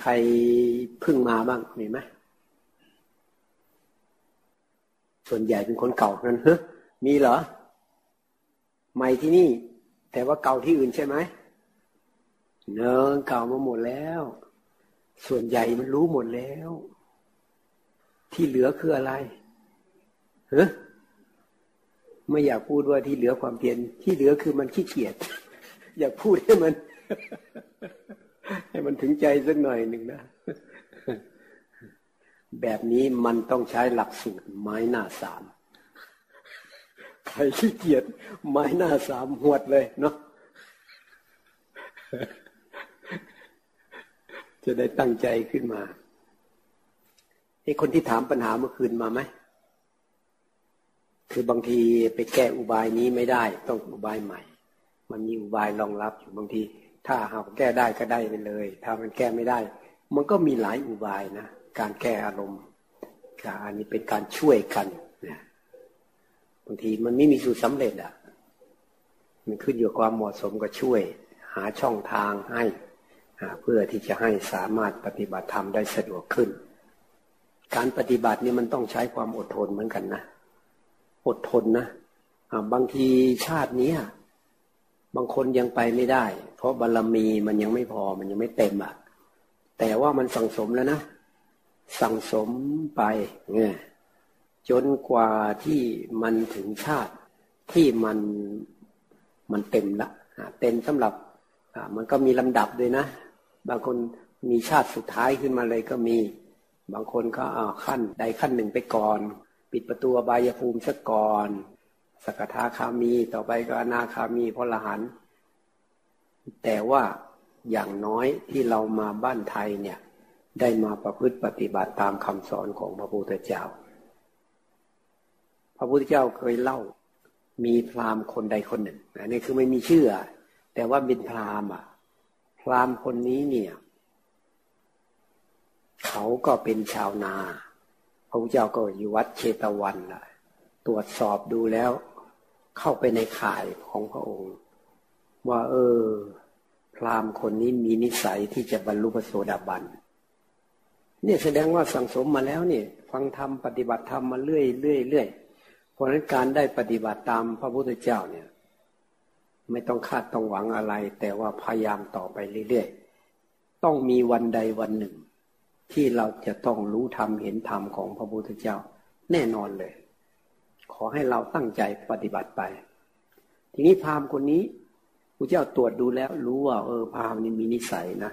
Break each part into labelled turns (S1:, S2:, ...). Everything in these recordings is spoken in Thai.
S1: ใครเพึ่งมาบ้างมีไหมส่วนใหญ่เป็นคนเก่านั้นเฮ้มีเหรอ ใหม่ที่นี่ แต่ว่าเก่าที่อื่นใช่ไหมเนินเก่ามาหมดแล้ว ส่วนใหญ่มันรู้หมดแล้ว ที่เหลือคืออะไรเฮ้ไม่อยากพูดว่าที่เหลือความเพียรที่เหลือคือมันขี้เกียจอยากพูดให้มัน ให้มันถึงใจสักหน่อยหนึ่งนะ แบบนี้มันต้องใช้หลักสูตรไม้หน้าสามใครขี้เกียจไม้หน้าสามหวดเลยเนาะจะได้ตั้งใจขึ้นมาไอ้คนที่ถามปัญหาเมื่อคืนมาไหม คือบางทีไปแก้อุบายนี้ไม่ได้ ต้องอุบายใหม่ มันมีอุบายรองรับอยู่บางที ถ้าหากแก้ได้ก็ได้ไปเลย ถ้ามันแก้ไม่ได้ มันก็มีหลายอุบายนะ การแก้อารมณ์อันนี้เป็นการช่วยกันนะบางทีมันไม่มีสูตรสำเร็จอะ มันขึ้นอยู่กับความเหมาะสมก็ช่วย หาช่องทางให้เพื่อที่จะให้สามารถปฏิบัติธรรมได้สะดวกขึ้น การปฏิบัตินี่มันต้องใช้ความอดทนเหมือนกันนะ อดทนนะ บางทีชาตินี้บางคนยังไปไม่ได้ เพราะบารรมีมันยังไม่พอมันยังไม่เต็มอะแต่ว่ามันสังสมแล้วนะ สั่งสมไปเนี่ยจนกว่าที่มันถึงชาติที่มันมันเต็มละเต็มสำหรับมันก็มีลำดับด้วยนะ บางคนมีชาติสุดท้ายขึ้นมาเลยก็มี บางคนก็เอาขั้นใดขั้นหนึ่งไปก่อน ปิดประตูบายภูมิซะก่อนสกทาคามีต่อไปก็อนาคามีพลหัน แต่ว่าอย่างน้อยที่เรามาบ้านไทยเนี่ย ได้มาประพฤติปฏิบัติตามคำสอนของพระพุทธเจ้า พระพุทธเจ้าเคยเล่า มีพราหมณ์คนใดคนหนึ่งอันนี้คือไม่มีชื่อ แต่ว่าเป็นพราหมณ์อะ พราหมณ์คนนี้เนี่ย เขาก็เป็นชาวนา พระพุทธเจ้าก็อยู่วัดเชตวันล่ะ ตรวจสอบดูแล้ว เข้าไปในข่ายของพระองค์ ว่า เออ พราหมณ์คนนี้มีนิสัยที่จะบรรลุพระโสดาบันเนี่ยแสดงว่าสังสมมาแล้วเนี่ยฟังธรรมปฏิบัติธรรมมาเรื่อยเรื่อยเรื่อยเพราะนั้นการได้ปฏิบัติตามพระพุทธเจ้าเนี่ย ไม่ต้องคาดต้องหวังอะไร แต่ว่าพยายามต่อไปเรื่อยๆต้องมีวันใดวันหนึ่ง ที่เราจะต้องรู้ธรรมเห็นธรรมของพระพุทธเจ้า แน่นอนเลย ขอให้เราตั้งใจปฏิบัติไป ทีนี้พราหมณ์คนนี้ พระเจ้าตรวจดูแล้ว รู้ว่า เออพราหมณ์นี้มีนิสัยนะ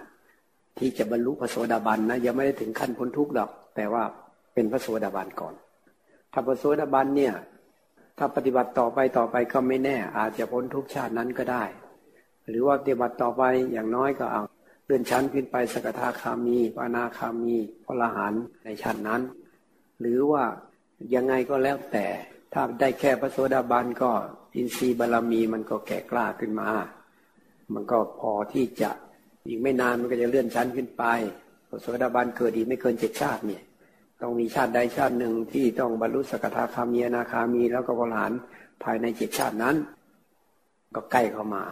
S1: ที่จะบรรลุพระโสดาบันนะยังไม่ได้ถึงขั้นพ้นทุกข์หรอก แต่ว่าเป็นพระโสดาบันก่อน ถ้าพระโสดาบันเนี่ย ถ้าปฏิบัติต่อไปต่อไปก็ไม่แน่ อาจจะพ้นทุกชาตินั้นก็ได้ หรือว่าปฏิบัติต่อไปอย่างน้อยก็เอาเลื่อนชั้นขึ้นไปสกทาคามีปานาคามีพลหานในชั้นนั้น หรือว่ายังไงก็แล้วแต่ ถ้าได้แค่พระโสดาบันก็อินทรีย์บารมีมันก็แก่กล้าขึ้นมา มันก็พอที่จะอีกไม่นานมันก็จะเลื่อนชั้นขึ้นไปพระโสดาบันเกิดอีกไม่เกินเจ็ดชาติเนี่ยต้องมีชาติใดชาติหนึ่งที่ต้องบรรลุสกทาคามีนาคามีแล้วก็พลหานภายในเจ็ดชาตินั้น ก็ใกล้เข้ามา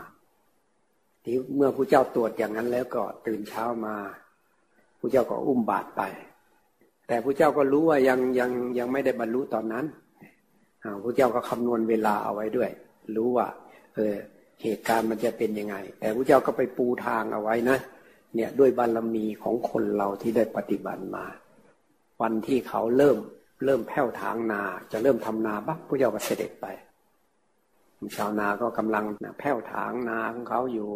S1: ที่เมื่อผู้เจ้าตรวจอย่างนั้นแล้วก็ตื่นเช้ามาผู้เจ้าก็อุ้มบาตรไป แต่ผู้เจ้าก็รู้ว่ายังยังยังไม่ได้บรรลุตอนนั้นผู้เจ้าก็คำนวณเวลาเอาไว้ด้วย รู้ว่า เออ เหตุการณ์มันจะเป็นยังไง แต่ผู้เจ้าก็ไปปูทางเอาไว้นะ เนี่ยด้วยบารมีของคนเราที่ได้ปฏิบัติมา วันที่เขาเริ่มเริ่มแผ่วทางนา จะเริ่มทำนาบักผู้เจ้าก็เสด็จไป ชาวนาก็กำลังแผ่วถางนาของเขาอยู่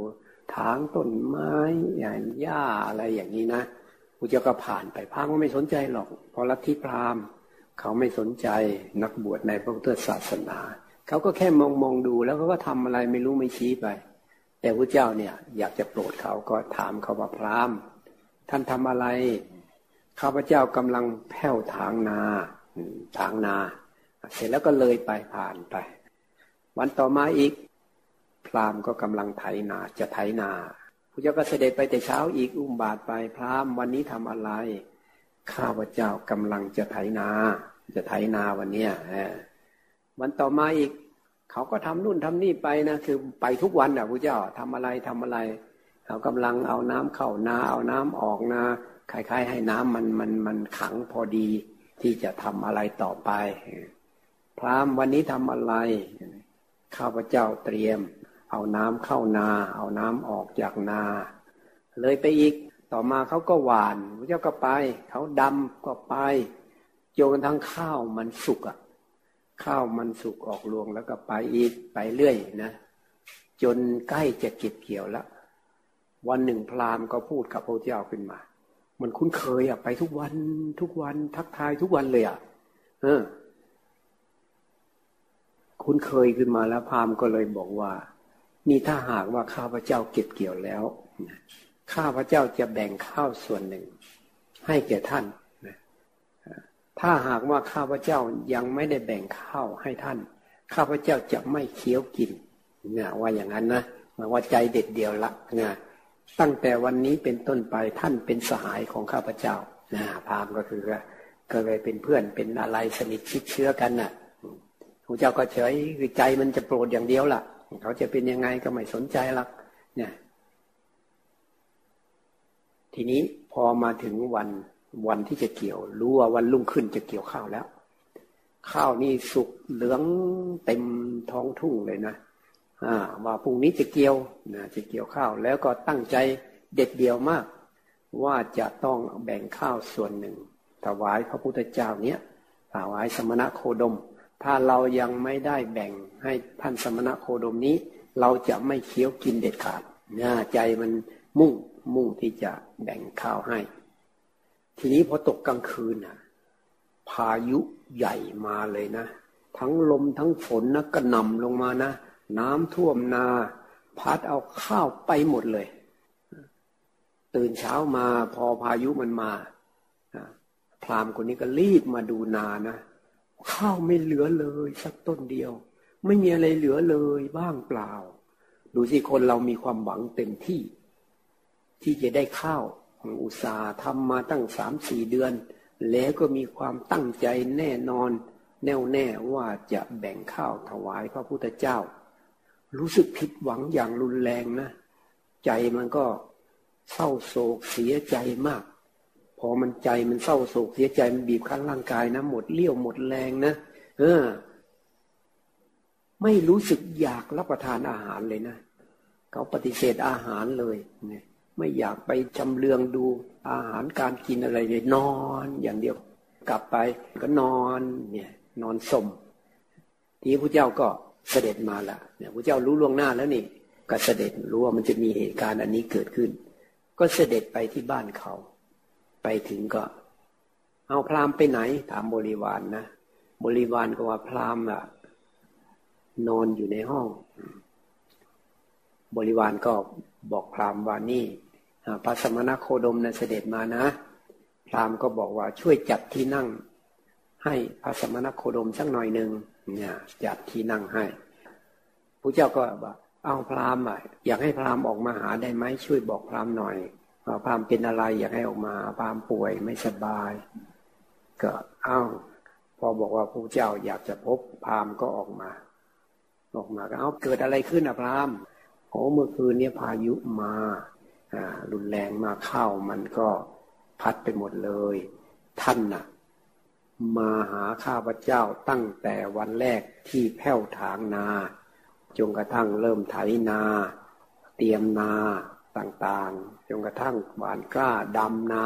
S1: ถางต้นไม้อย่างหญ้าอะไรอย่างนี้นะผู้เจ้าก็ผ่านไปพามก็ไม่สนใจหรอกเพราะลัทธิพราหมณ์เขาไม่สนใจนักบวชในพระพุทธศาสนา เขาก็แค่มองมองดูแล้วเขาก็ทำอะไรไม่รู้ไม่ชี้ไป แต่พระเจ้าเนี่ยอยากจะโปรดเขาก็ถามเขาว่าพรามท่านทำอะไรข้าพเจ้ากำลังแผ่วถางนาถางนา เสร็จแล้วก็เลยไปผ่านไป วันต่อมาอีก พรามก็กำลังไถนาจะไถนาพระเจ้าก็เสด็จไปแต่เช้าอีกอุ้มบาทไปพรามวันนี้ทำอะไร ข้าพเจ้ากำลังจะไถนา จะไถนาวันเนี้ย วันต่อมาอีก เขาก็ทำนู่นทำนี่ไปนะคือไปทุกวันอะพระเจ้าทำอะไรทำอะไร เขากำลังเอาน้ำเข้านาเอาน้ำออกนาคล้ายๆให้น้ำมันมันมันขังพอดี ที่จะทำอะไรต่อไป พรามวันนี้ทำอะไร ข้าพเจ้าเตรียม เอาน้ำเข้านา เอาน้ำออกจากนา เลยไปอีกต่อมาเขาก็หวานพระเจ้าก็ไป เขาดำก็ไปจนทั้งข้าวมันสุกอะ ข้าวมันสุกออกรวงแล้วก็ไปอีกไปเรื่อยนะ จนใกล้จะเก็บเกี่ยวแล้ววันหนึ่งพราหมณ์ก็พูดกับพระเจ้าขึ้นมา มันคุ้นเคยอะไปทุกวันทุกวันทักทายทุกวันเลยอะเออ คุ้นเคยขึ้นมาแล้วพราหมณ์ก็เลยบอกว่า นี่ถ้าหากว่าข้าพเจ้าเก็บเกี่ยวแล้วข้าพเจ้าจะแบ่งข้าวส่วนหนึ่ง ให้แก่ท่าน ถ้าหากว่าข้าพเจ้ายังไม่ได้แบ่งข้าวให้ท่าน ข้าพเจ้าจะไม่เคี้ยวกินเนี่ยว่าอย่างนั้นนะมาว่าใจเด็ดเดียวละเนี่ยตั้งแต่วันนี้เป็นต้นไปท่านเป็นสหายของข้าพเจ้านะพามก็คือก็เลยเป็นเพื่อนเป็นอะไรสนิทชิดเชื้อกันน่ะพระเจ้าก็เฉยคือใจมันจะโปรดอย่างเดียวล่ะ เขาจะเป็นยังไงก็ไม่สนใจหรอกเนี่ยทีนี้พอมาถึงวัน วันที่จะเกี่ยว รู้ว่าวันรุ่งขึ้นจะเกี่ยวข้าวแล้ว ข้าวนี่สุกเหลืองเต็มท้องทุ่งเลยนะอ่าว่าพรุ่งนี้จะเกี่ยวนะจะเกี่ยวข้าว แล้วก็ตั้งใจเด็ดเดียวมาก ว่าจะต้องแบ่งข้าวส่วนหนึ่งถวายพระพุทธเจ้าเนี้ยถวายสมณะโคดม ถ้าเรายังไม่ได้แบ่งให้ท่านสมณะโคดมนี้ เราจะไม่เคี้ยวกินเด็ดขาดนะใจมันมุ่งมุ่งที่จะแบ่งข้าวให้ ทีนี้พอตกกลางคืนน่ะ พายุใหญ่มาเลยนะ ทั้งลมทั้งฝนนะกระหน่ำลงมานะ น้ำท่วมนาพัดเอาข้าวไปหมดเลย ตื่นเช้ามาพอพายุมันมาพรามคนนี้ก็รีบมาดูนานะข้าวไม่เหลือเลยสักต้นเดียว ไม่มีอะไรเหลือเลยบ้างเปล่า ดูสิคนเรามีความหวังเต็มที่ ที่จะได้ข้าว อุตสาห์ทำมาตั้งสามสี่เดือน แล้วก็มีความตั้งใจแน่นอน แน่วแน่ว่าจะแบ่งข้าวถวายพระพุทธเจ้า รู้สึกผิดหวังอย่างรุนแรงนะ ใจมันก็เศร้าโศกเสียใจมาก พอมันใจมันเศร้าโศกเสียใจมันบีบคั้นร่างกายนะหมดเลี้ยวหมดแรงนะเออ ไม่รู้สึกอยากรับประทานอาหารเลยนะ เขาปฏิเสธอาหารเลยเนี่ย ไม่อยากไปจำเลืองดูอาหารการกินอะไรเลยนอนอย่างเดียว กลับไปก็นอนเนี่ยนอนสมทีพระเจ้าก็เสด็จมาละเนี่ยพระเจ้ารู้ล่วงหน้าแล้วนี่ก็เสด็จรู้ว่ามันจะมีเหตุการณ์อันนี้เกิดขึ้น ก็เสด็จไปที่บ้านเขา ไปถึงก็ เอาพราหมณ์ไปไหน ถามบริวารนนะบริวารก็ว่าพราหมณ์อะนอนอยู่ในห้อง บริวารก็บอกพราหมณ์ว่านี่ พระสมณโคดมนะเสด็จมานะพราหมณ์ก็บอกว่าช่วยจัดที่นั่ง ให้พระสมณโคดมสักหน่อยหนึ่งเนี่ยจัดที่นั่งให้พระเจ้าก็บอกเอาพราหมณ์อยากให้พราหมณ์ออกมาหาได้ไหมช่วยบอกพราหมณ์หน่อยว่าพราหมณ์เป็นอะไรอยากให้ออกมาพราหมณ์ป่วยไม่สบาย ก็เอ้าพอบอกว่าพระเจ้าอยากจะพบพราหมณ์ก็ออกมา ออกมาก็เอาเกิดอะไรขึ้นอะพราหมณ์โอ้เมื่อคืนเนี้พายุมา รุนแรงมาเข้ามันก็พัดไปหมดเลย ท่านน่ะ มาหาข้าพเจ้าตั้งแต่วันแรกที่แผ้วถางนา จนกระทั่งเริ่มไถนา เตรียมนาต่างๆ จนกระทั่งหวานกล้าดำนา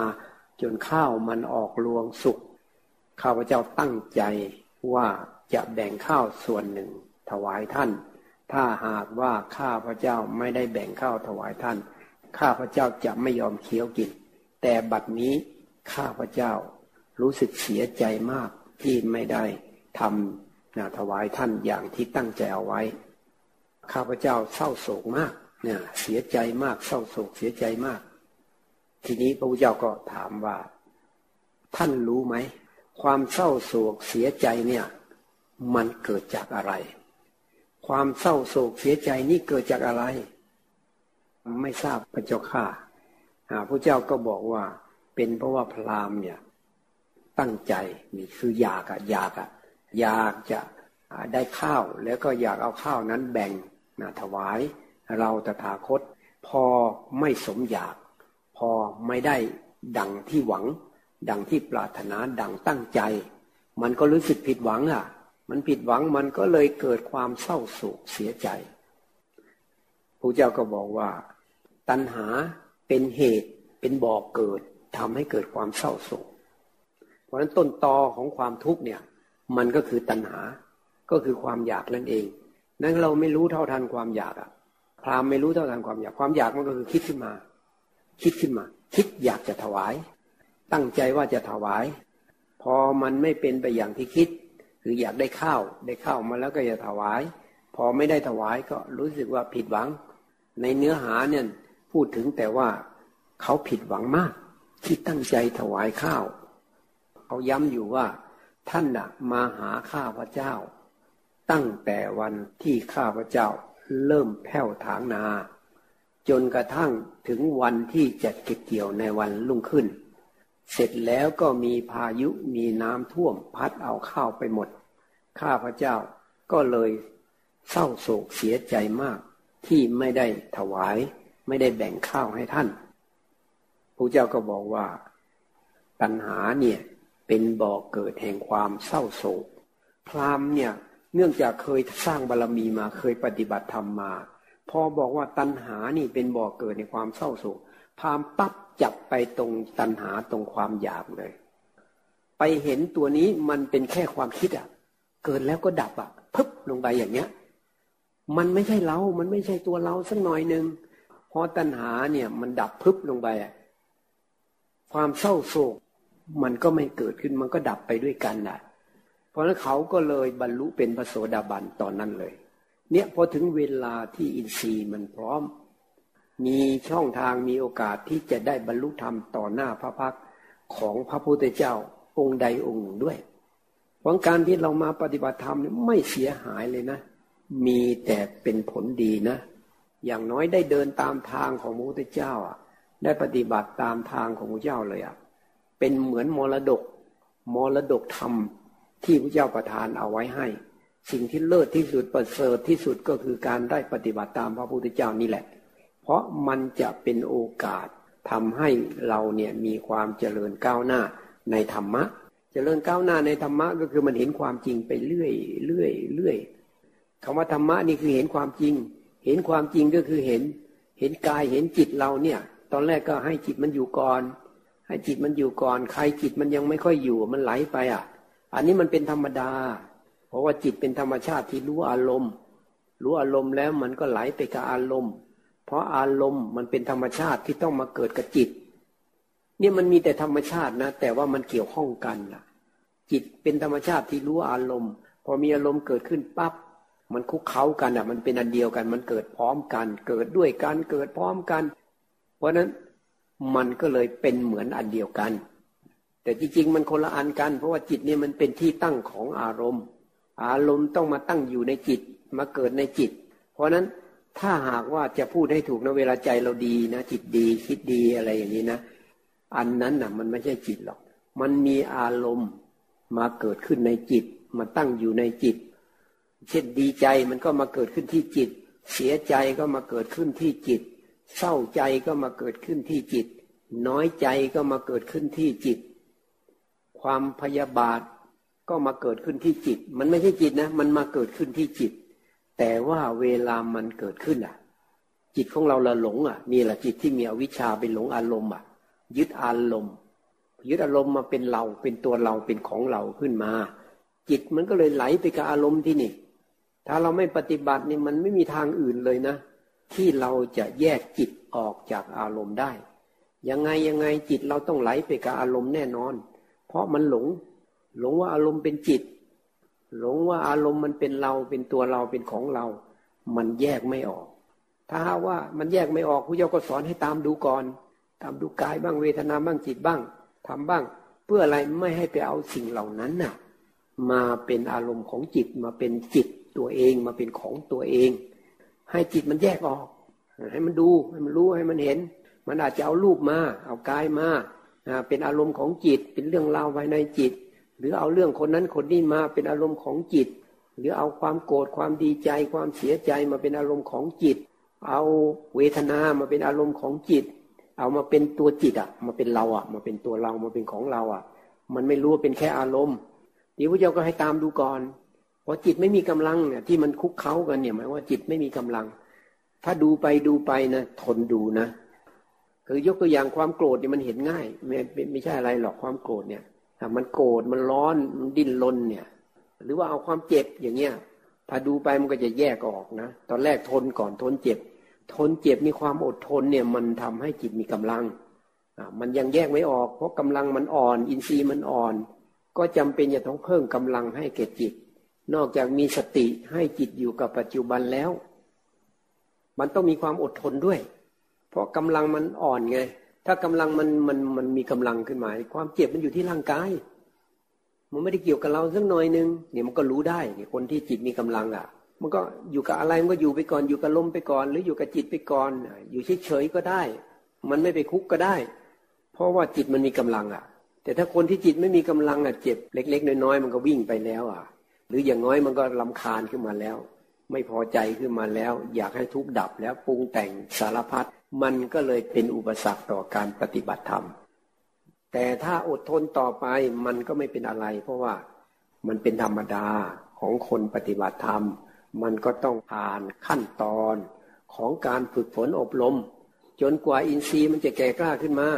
S1: จนข้าวมันออกรวงสุกข้าพเจ้าตั้งใจว่าจะแบ่งข้าวส่วนหนึ่งถวายท่าน ถ้าหากว่าข้าพเจ้าไม่ได้แบ่งข้าวถวายท่าน ข้าพเจ้าจะไม่ยอมเคี้ยวกิน แต่บัดนี้ข้าพเจ้ารู้สึกเสียใจมากที่ไม่ได้ทำนะถวายท่านอย่างที่ตั้งใจเอาไว้ ข้าพเจ้าเศร้าโศกมากเนี่ยเสียใจมากเศร้าโศกเสียใจมาก ทีนี้พระพุทธเจ้าก็ถามว่า ท่านรู้ไหม ความเศร้าโศกเสียใจเนี่ย มันเกิดจากอะไร ความเศร้าโศกเสียใจนี่เกิดจากอะไร ไม่ทราบพระเจ้าข้าพระเจ้าก็บอกว่า เป็นเพราะว่าพราหมณ์เนี่ยตั้งใจนี่คืออยากอะอยากอะอยากจะได้ข้าวแล้วก็อยากเอาข้าวนั้นแบ่งนะถวายเราตถาคต พอไม่สมอยาก พอไม่ได้ดังที่หวัง ดังที่ปรารถนาดังตั้งใจ มันก็รู้สึกผิดหวังอะ มันผิดหวังมันก็เลยเกิดความเศร้าโศกเสียใจพระเจ้าก็บอกว่า ตัณหาเป็นเหตุเป็นบ่อกเกิดทำให้เกิดความเศร้าโศก เพราะฉะนั้นต้นตอของความทุกข์เนี่ย มันก็คือตัณหาก็คือความอยากนั่นเอง นั้นเราไม่รู้เท่าทันความอยากอะพราหมณ์ไม่รู้เท่าทันความอยาก ความอยากมันก็คือคิดขึ้นมา คิดขึ้นมา คิดอยากจะถวาย ตั้งใจว่าจะถวาย พอมันไม่เป็นไปอย่างที่คิด คืออยากได้ข้าว ได้ข้าวมาแล้วก็จะถวาย พอไม่ได้ถวายก็รู้สึกว่าผิดหวัง ในเนื้อหาเนี่ย พูดถึงแต่ว่าเขาผิดหวังมาก ที่ตั้งใจถวายข้าวเขาย้ำอยู่ว่าท่านน่ะมาหาข้าพระเจ้า ตั้งแต่วันที่ข้าพระเจ้าเริ่มแผ่วถางนา จนกระทั่งถึงวันที่จะเก็บเกี่ยวในวันรุ่งขึ้น เสร็จแล้วก็มีพายุมีน้ำท่วมพัดเอาข้าวไปหมด ข้าพระเจ้าก็เลยเศร้าโศกเสียใจมากที่ไม่ได้ถวาย ไม่ได้แบ่งข้าวให้ท่านพระเจ้าก็บอกว่าตัณหาเนี่ยเป็นบ่อกเกิดแห่งความเศร้าโศก พรามเนี่ยเนื่องจากเคยสร้างบารรมีมาเคยปฏิบัติธรรมมา พอบอกว่าตัณหานี่เป็นบ่อกเกิดในความเศร้าโศก พรามปั๊บจับไปตรงตัณหาตรงความอยากเลย ไปเห็นตัวนี้มันเป็นแค่ความคิดอะเกิดแล้วก็ดับอะพึบลงไปอย่างเนี้ย มันไม่ใช่เรา มันไม่ใช่ตัวเราสักหน่อยหนึ่ง อตัณหาเนี่ยมันดับพึบลงไปอะความเศร้าโศก มันก็ไม่เกิดขึ้นมันก็ดับไปด้วยกันนะเพราะฉะนั้นเขาก็เลยบรรลุเป็นพระโสดาบันตอนนั้นเลย เนี่ยพอถึงเวลาที่อินทรีย์มันพร้อม มีช่องทางมีโอกาสที่จะได้บรรลุธรรมต่อหน้าพระพักของพระพุทธเจ้าองค์ใดองค์หนึ่งด้วยเพราะการที่เรามาปฏิบัติธรรมไม่เสียหายเลยนะ มีแต่เป็นผลดีนะ อย่างน้อยได้เดินตามทางของพระพุทธเจ้าอะ ได้ปฏิบัติตามทางของพระเจ้าเลยอะ เป็นเหมือนมรดก มรดกธรรมที่พระเจ้าประทานเอาไว้ให้ สิ่งที่เลิศที่สุดประเสริฐที่สุดก็คือการได้ปฏิบัติตามพระพุทธเจ้านี่แหละ เพราะมันจะเป็นโอกาสทำให้เราเนี่ยมีความเจริญก้าวหน้าในธรรมะ เจริญก้าวหน้าในธรรมะก็คือมันเห็นความจริงไปเรื่อยเรื่อยเรื่อยคำว่าธรรมะนี่คือเห็นความจริง เห็นความจริงก็คือเห็น เห็นกายเห็นจิตเราเนี่ย ตอนแรกก็ให้จิตมันอยู่ก่อน ให้จิตมันอยู่ก่อน ใครจิตมันยังไม่ค่อยอยู่มันไหลไปอะ อันนี้มันเป็นธรรมดา เพราะว่าจิตเป็นธรรมชาติที่รู้อารมณ์ รู้อารมณ์แล้วมันก็ไหลไปกับอารมณ์ เพราะอารมณ์มันเป็นธรรมชาติที่ต้องมาเกิดกับจิต เนี่ยมันมีแต่ธรรมชาตินะ แต่ว่ามันเกี่ยวข้องกันล่ะ จิตเป็นธรรมชาติที่รู้อารมณ์ พอมีอารมณ์เกิดขึ้นปั๊บ มันคุกเข้ากันอะ มันเป็นอันเดียวกัน มันเกิดพร้อมกัน เกิดด้วยกันเกิดพร้อมกัน เพราะนั้นมันก็เลยเป็นเหมือนอันเดียวกัน แต่จริงๆ มันคนละอันกัน เพราะว่าจิตเนี่ยมันเป็นที่ตั้งของอารมณ์ อารมณ์ต้องมาตั้งอยู่ในจิตมาเกิดในจิต เพราะนั้นถ้าหากว่าจะพูดให้ถูกนะเวลาใจเราดีนะจิตดีคิดดีอะไรอย่างนี้นะอันนั้นนะมันไม่ใช่จิตหรอก มันมีอารมณ์มาเกิดขึ้นในจิต มาตั้งอยู่ในจิต เช่นดีใจมันก็มาเกิดขึ้นที่จิต เสียใจก็มาเกิดขึ้นที่จิต เศร้าใจก็มาเกิดขึ้นที่จิต น้อยใจก็มาเกิดขึ้นที่จิต ความพยาบาทก็มาเกิดขึ้นที่จิต มันไม่ใช่จิตนะ มันมาเกิดขึ้นที่จิต แต่ว่าเวลามันเกิดขึ้นอะ จิตของเราละหลงอะนี่แหละจิตที่มีอวิชชาเป็นหลงอารมณ์อะ ยึดอารมณ์ยึดอารมณ์มาเป็นเราเป็นตัวเราเป็นของเราขึ้นมา จิตมันก็เลยไหลไปกับอารมณ์ที่นี่ ถ้าเราไม่ปฏิบัตินี่มันไม่มีทางอื่นเลยนะ ที่เราจะแยกจิตออกจากอารมณ์ได้ ยังไงยังไงจิตเราต้องไหลไปกับอารมณ์แน่นอน เพราะมันหลง หลงว่าอารมณ์เป็นจิต หลงว่าอารมณ์มันเป็นเราเป็นตัวเราเป็นของเรา มันแยกไม่ออก ถ้าว่ามันแยกไม่ออกผู้เจ้าก็สอนให้ตามดูก่อน ตามดูกายบ้างเวทนาบ้างจิตบ้างทำบ้าง เพื่ออะไรไม่ให้ไปเอาสิ่งเหล่านั้นน่ะ มาเป็นอารมณ์ของจิตมาเป็นจิต ตัวเองมาเป็นของตัวเอง ให้จิตมันแยกออก ให้มันดูให้มันรู้ให้มันเห็น มันอาจจะเอารูปมา เอากายมาเป็นอารมณ์ของจิต เป็นเรื่องราวภายในจิต หรือเอาเรื่องคนนั้นคนนี้มาเป็นอารมณ์ของจิต หรือเอาความโกรธความดีใจความเสียใจมาเป็นอารมณ์ของจิต เอาเวทนามาเป็นอารมณ์ของจิต เอามาเป็นตัวจิตอะมาเป็นเราอะมาเป็นตัวเรามาเป็นของเราอะ มันไม่รู้ว่าเป็นแค่อารมณ์เดี๋ยวพระเจ้าก็ให้ตามดูก่อน พอจิตไม่มีกำลังเนี่ยที่มันคุกเค้ากันเนี่ยหมายว่าจิตไม่มีกำลัง ถ้าดูไปดูไปนะทนดูนะคือยกตัวอย่างความโกรธเนี่ยมันเห็นง่าย ไม่ไม่ใช่อะไรหรอกความโกรธเนี่ยมันโกรธมันร้อนมันดิ้นรนเนี่ย หรือว่าเอาความเจ็บอย่างเงี้ยถ้าดูไปมันก็จะแยกออกนะ ตอนแรกทนก่อนทนเจ็บ ทนเจ็บมีความอดทนเนี่ยมันทำให้จิตมีกำลังอ่ามันยังแยกไม่ออก เพราะกำลังมันอ่อน อินทรีย์มันอ่อน ก็จำเป็นจะต้องเพิ่มกำลังให้แก่จิต นอกจากมีสติให้จิตอยู่กับปัจจุบันแล้ว มันต้องมีความอดทนด้วย เพราะกำลังมันอ่อนไง ถ้ากำลังมันมันมันมีกำลังขึ้นมา ความเจ็บมันอยู่ที่ร่างกาย มันไม่ได้เกี่ยวกับเราสักหน่อยนึงเนี่ยมันก็รู้ได้เนี่ยคนที่จิตมีกำลังอะ มันก็อยู่กับอะไรมันก็อยู่ไปก่อนอยู่กับลมไปก่อน หรืออยู่กับจิตไปก่อนอยู่เฉยๆก็ได้ มันไม่ไปคุกก็ได้ เพราะว่าจิตมันมีกำลังอะ แต่ถ้าคนที่จิตไม่มีกำลังอะเจ็บเล็ก ๆ น้อยๆมันก็วิ่งไปแล้วอะ หรืออย่างน้อยมันก็ลำคาญขึ้นมาแล้ว ไม่พอใจขึ้นมาแล้ว อยากให้ทุกดับแล้วปรุงแต่งสารพัดมันก็เลยเป็นอุปสรรคต่อการปฏิบัติธรรม แต่ถ้าอดทนต่อไปมันก็ไม่เป็นอะไร เพราะว่ามันเป็นธรรมดาของคนปฏิบัติธรรม มันก็ต้องผ่านขั้นตอนของการฝึกฝนอบรม จนกว่าอินทรีย์มันจะแก่กล้าขึ้นมา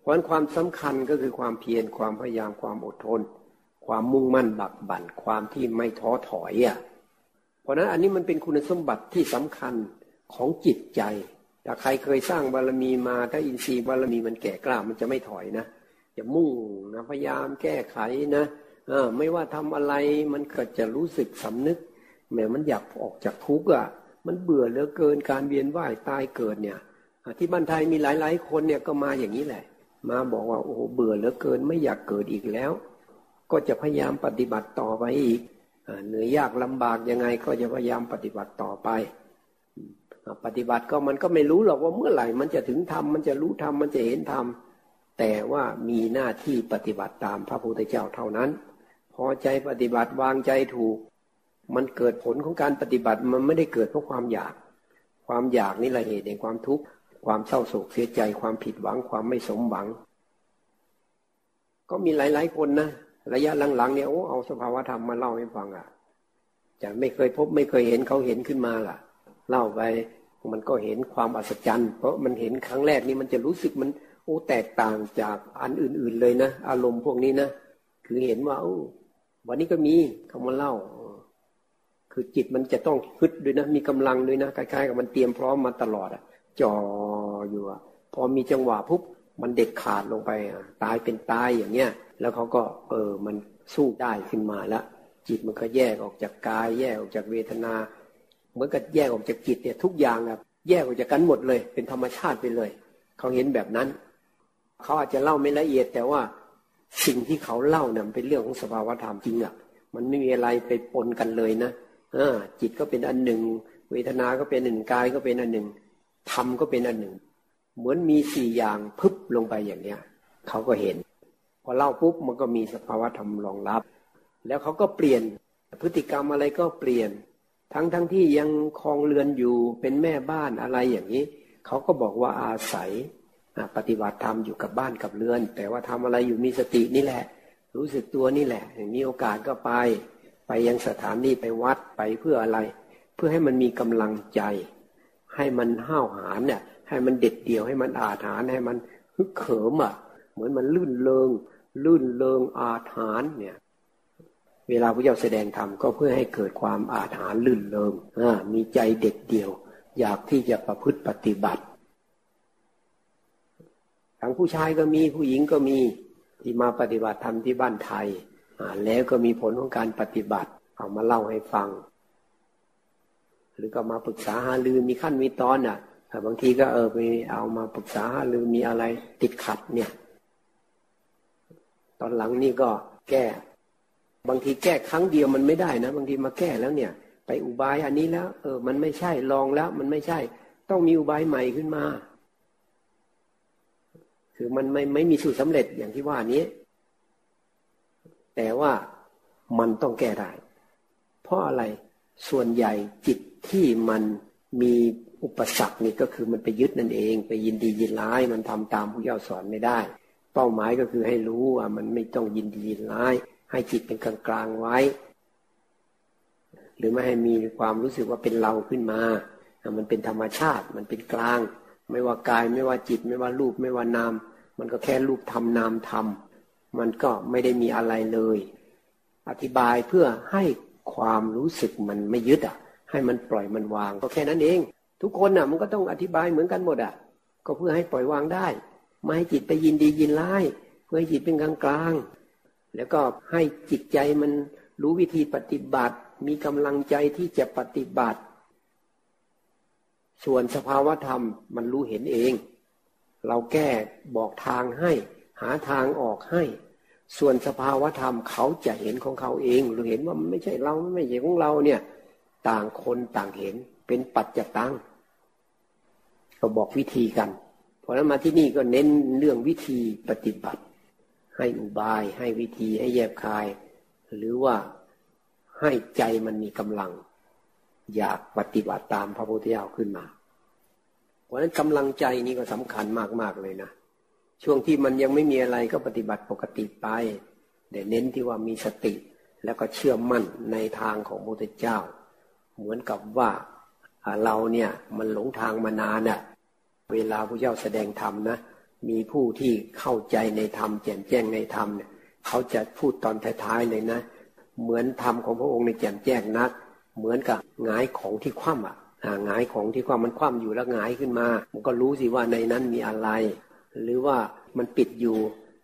S1: เพราะความสำคัญก็คือความเพียรความพยายามความอดทน ความมุ่งมั่นบักบั่นความที่ไม่ท้อถอยอะเพราะนั้นอันนี้มันเป็นคุณสมบัติที่สำคัญของจิตใจถ้าใครเคยสร้างบารมีมา ถ้าอินทรีย์บารมีมันแก่กล้ามันจะไม่ถอยนะจะมุ่งนะพยายามแก้ไขนะอไม่ว่าทำอะไรมันก็จะรู้สึกสำนึกแม้มันอยากออกจากทุกข์อะ มันเบื่อเหลือเกินการเวียนว่ายตายเกิดเนี่ยที่บ้านไทยมีหลายๆคนเนี่ยก็มาอย่างนี้แหละ มาบอกว่าโอ้เบื่อเหลือเกินไม่อยากเกิดอีกแล้ว ก็จะพยายามปฏิบัติต่อไปอีกเหนื่อยยากลำบากยังไงก็จะพยายามปฏิบัติต่อไป ปฏิบัติก็มันก็ไม่รู้หรอกว่าเมื่อไหร่มันจะถึงธรรมมันจะรู้ธรรมมันจะเห็นธรรมแต่ว่ามีหน้าที่ปฏิบัติตามพระพุทธเจ้าเท่านั้น พอใจปฏิบัติวางใจถูก มันเกิดผลของการปฏิบัติมันไม่ได้เกิดเพราะความอยาก ความอยากนี่แหละเหตุแห่งความทุกข์ความเศร้าโศกเสียใจความผิดหวังความไม่สมหวัง ก็มีหลาย ๆ คนนะ ระยะหลังๆเนี่ยโอ้เอาสภาวธรรมมาเล่าให้ฟังอะจะไม่เคยพบไม่เคยเห็นเขาเห็นขึ้นมาล่ะ เล่าไปมันก็เห็นความอัศจรรย์ เพราะมันเห็นครั้งแรกนี่มันจะรู้สึกมันโอ้แตกต่างจากอันอื่น ๆเลยนะอารมณ์พวกนี้นะคือเห็นว่าโอ้วันนี้ก็มีเขามาเล่า คือจิตมันจะต้องฮึดด้วยนะ มีกำลังด้วยนะคล้ายๆกับมันเตรียมพร้อมมาตลอดอะจ่ออยู่อะพอมีจังหวะปุ๊บมันเด็ดขาดลงไปตายเป็นตายอย่างเงี้ย แล้วเขาก็เออมันสู้ได้ขึ้นมาแล้วจิตมันก็แยกออกจากกาย แยกออกจากเวทนาเหมือนกับแยกออกจากจิตเนี่ยทุกอย่างอะแยกออกจากกันหมดเลย เป็นธรรมชาติไปเลย เขาเห็นแบบนั้น เขาอาจจะเล่าไม่ละเอียดแต่ว่าสิ่งที่เขาเล่าเนี่ยเป็นเรื่องของสภาวธรรมจริงอะมันไม่มีอะไรไปปนกันเลยนะอจิตก็เป็นอันหนึ่ง เวทนา ก็เป็นอันหนึ่งกายก็เป็นอันหนึ่งธรรมก็เป็นอันหนึ่ง เหมือนมีสี่อย่างพึบลงไปอย่างเนี้ยเขาก็เห็น อเล่าปุ๊บมันก็มีสภาวธรรมรองรับ แล้วเขาก็เปลี่ยนพฤติกรรมอะไรก็เปลี่ยน ทั้งทั้งที่ยังคลองเรือนอยู่เป็นแม่บ้านอะไรอย่างนี้ เขาก็บอกว่าอาศัยปฏิบัติธรรมอยู่กับบ้านกับเรือน แต่ว่าทำอะไรอยู่มีสตินี่แหละ รู้สึกตัวนี่แหละมีโอกาสก็ไป ไปยังสถานที่ไปวัดไปเพื่ออะไร เพื่อให้มันมีกำลังใจ ให้มันห้าวหาญเนี่ยให้มันเด็ดเดี่ยวให้มันอาถานให้มันฮึกเขิมอะเหมือนมันลื่นเลง ลื่นเลงอาถานเนี่ย เวลาพระเจ้าแสดงธรรมก็เพื่อให้เกิดความอาถานลื่นเลงมีใจเด็ดเดี่ยว อยากที่จะประพฤติปฏิบัติ ทั้งผู้ชายก็มีผู้หญิงก็มีที่มาปฏิบัติธรรมที่บ้านไทยแล้วก็มีผลของการปฏิบัติเอามาเล่าให้ฟัง หรือก็มาปรึกษาหารือมีขั้นมีตอนอะบางทีก็เออไปเอามาปรึกษาหารือมีอะไรติดขัดเนี่ย ตอนหลังนี่ก็แก้ บางทีแก้ครั้งเดียวมันไม่ได้นะ บางทีมาแก้แล้วเนี่ย ไปอุบายอันนี้แล้ว เออ มันไม่ใช่ลองแล้ว มันไม่ใช่ ต้องมีอุบายใหม่ขึ้นมา คือมันไม่ไม่มีสูตรสำเร็จอย่างที่ว่านี้ แต่ว่ามันต้องแก้ได้ เพราะอะไรส่วนใหญ่จิตที่มันมีอุปสรรคนี่ก็คือมันไปยึดนั่นเอง ไปยินดียินร้ายมันทำตามผู้เจ้าสอนไม่ได้ เป้าหมายก็คือให้รู้ว่ามันไม่ต้องยินดียินร้าย ให้จิตเป็นกลางกลางไว้ หรือไม่ให้มีความรู้สึกว่าเป็นเราขึ้นมา มันเป็นธรรมชาติ มันเป็นกลาง ไม่ว่ากายไม่ว่าจิตไม่ว่ารูปไม่ว่านาม มันก็แค่รูปทำนามทำมันก็ไม่ได้มีอะไรเลย อธิบายเพื่อให้ความรู้สึกมันไม่ยึดอะ ให้มันปล่อยมันวาง ก็แค่นั้นเอง ทุกคนน่ะ มันก็ต้องอธิบายเหมือนกันหมดอะ ก็เพื่อให้ปล่อยวางได้ ไม่ให้จิตไปยินดียินร้ายเพื่อให้จิตเป็นกลางกลางแล้วก็ให้จิตใจมันรู้วิธีปฏิบัติ มีกำลังใจที่จะปฏิบัติ ส่วนสภาวธรรมมันรู้เห็นเอง เราแก้บอกทางให้ หาทางออกให้ ส่วนสภาวธรรมเขาจะเห็นของเขาเองหรือเห็นว่ามันไม่ใช่เราไม่ใช่ของเราเนี่ย ต่างคนต่างเห็นเป็นปัจจตังก็บอกวิธีกัน พอแล้วมาที่นี่ก็เน้นเรื่องวิธีปฏิบัติ ให้อุบาย ให้วิธีให้แยบคาย หรือว่าให้ใจมันมีกำลัง อยากปฏิบัติตามพระพุทธเจ้าขึ้นมา เพราะฉะนั้นกำลังใจนี่ก็สำคัญมากๆเลยนะช่วงที่มันยังไม่มีอะไรก็ปฏิบัติปกติไปแต่เน้นที่ว่ามีสติแล้วก็เชื่อมั่นในทางของพระพุทธเจ้า เหมือนกับว่าเราเนี่ยมันหลงทางมานานอะ่ะ เวลาพระเจ้าแสดงธรรมนะมีผู้ที่เข้าใจในธรรมแจ่มแจ้งในธรรมเนี่ยเขาจะพูดตอนท้ายๆเลยนะ เหมือนธรรมของพระองค์ในแจ่มแจ้งนัก เหมือนกับหงายของที่คว่ำอะหงายของที่คว่ำมันคว่ำอยู่แล้วหงายขึ้นมา มันก็รู้สิว่าในนั้นมีอะไร หรือว่ามันปิดอยู่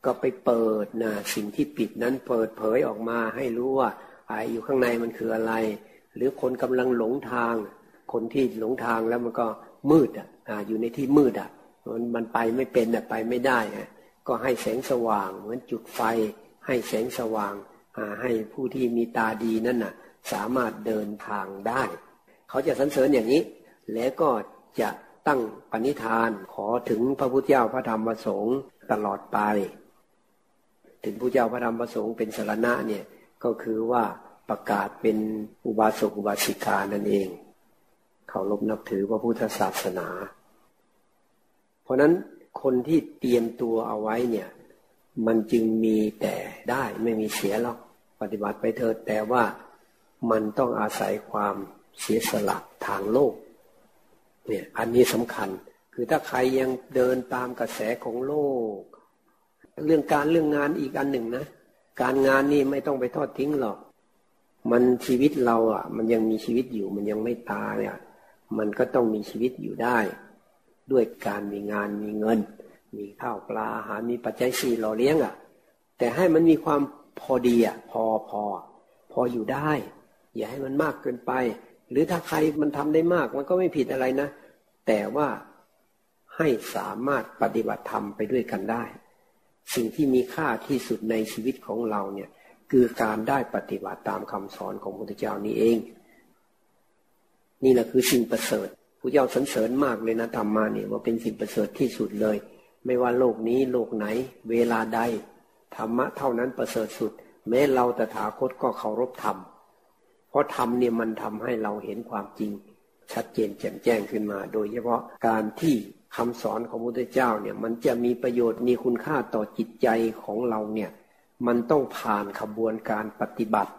S1: ก็ไปเปิดนะสิ่งที่ปิดนั้นเปิดเผยออกมาให้รู้ว่าไอ้อยู่ข้างในมันคืออะไร หรือคนกำลังหลงทาง คนที่หลงทางแล้วมันก็มืดอะ อยู่ในที่มืดอะมันมันไปไม่เป็นอะไปไม่ได้อะก็ให้แสงสว่าง เหมือนจุดไฟ ให้แสงสว่างให้ผู้ที่มีตาดีนั่นน่ะ สามารถเดินทางได้ เขาจะสรรเสริญอย่างนี้ แล้วก็จะตั้งปณิธานขอถึงพระพุทธเจ้าพระธรรมพระสงฆ์ตลอดไป ถึงพระเจ้าพระธรรมพระสงฆ์เป็นสารณะเนี่ยก็คือว่าประกาศเป็นอุบาสกอุบาสิกานั่นเองเคารพนับถือพระพุทธศาสนา เพราะนั้นคนที่เตรียมตัวเอาไว้เนี่ย มันจึงมีแต่ได้ไม่มีเสียหรอกปฏิบัติไปเถิดแต่ว่ามันต้องอาศัยความเสียสละทางโลกเนี่ยอันนี้สำคัญ คือถ้าใครยังเดินตามกระแสของโลก เรื่องการเรื่องงานอีกอันหนึ่งนะ การงานนี่ไม่ต้องไปทอดทิ้งหรอก มันชีวิตเราอะ มันยังมีชีวิตอยู่ มันยังไม่ตายเนี่ย มันก็ต้องมีชีวิตอยู่ได้ ด้วยการมีงานมีเงิน มีข้าวปลาอาหารมีปัจจัยสี่หล่อเลี้ยงอะ่ะ แต่ให้มันมีความพอดีอะพอพอพออยู่ได้ อย่าให้มันมากเกินไป หรือถ้าใครมันทำได้มากมันก็ไม่ผิดอะไรนะ แต่ว่าให้สามารถปฏิบัติธรรมไปด้วยกันได้ สิ่งที่มีค่าที่สุดในชีวิตของเราเนี่ยคือการได้ปฏิบัติตามคำสอนของพระพุทธเจ้านี้เอง นี่แหละคือสิ่งประเสริฐ พระเจ้าสรรเสริญมากเลยนะธรรมาเนี่ยว่าเป็นสิ่งประเสริฐที่สุดเลย ไม่ว่าโลกนี้โลกไหน เวลาใดธรรมะเท่านั้นประเสริฐสุด แม้เราตถาคตก็เคารพธรรมเพราะธรรมเนี่ยมันทำให้เราเห็นความจริง ชัดเจนแจ่มแจ้งขึ้นมา โดยเฉพาะการที่คำสอนของพระพุทธเจ้าเนี่ยมันจะมีประโยชน์มีคุณค่าต่อจิตใจของเราเนี่ยมันต้องผ่านขบวนการปฏิบัติ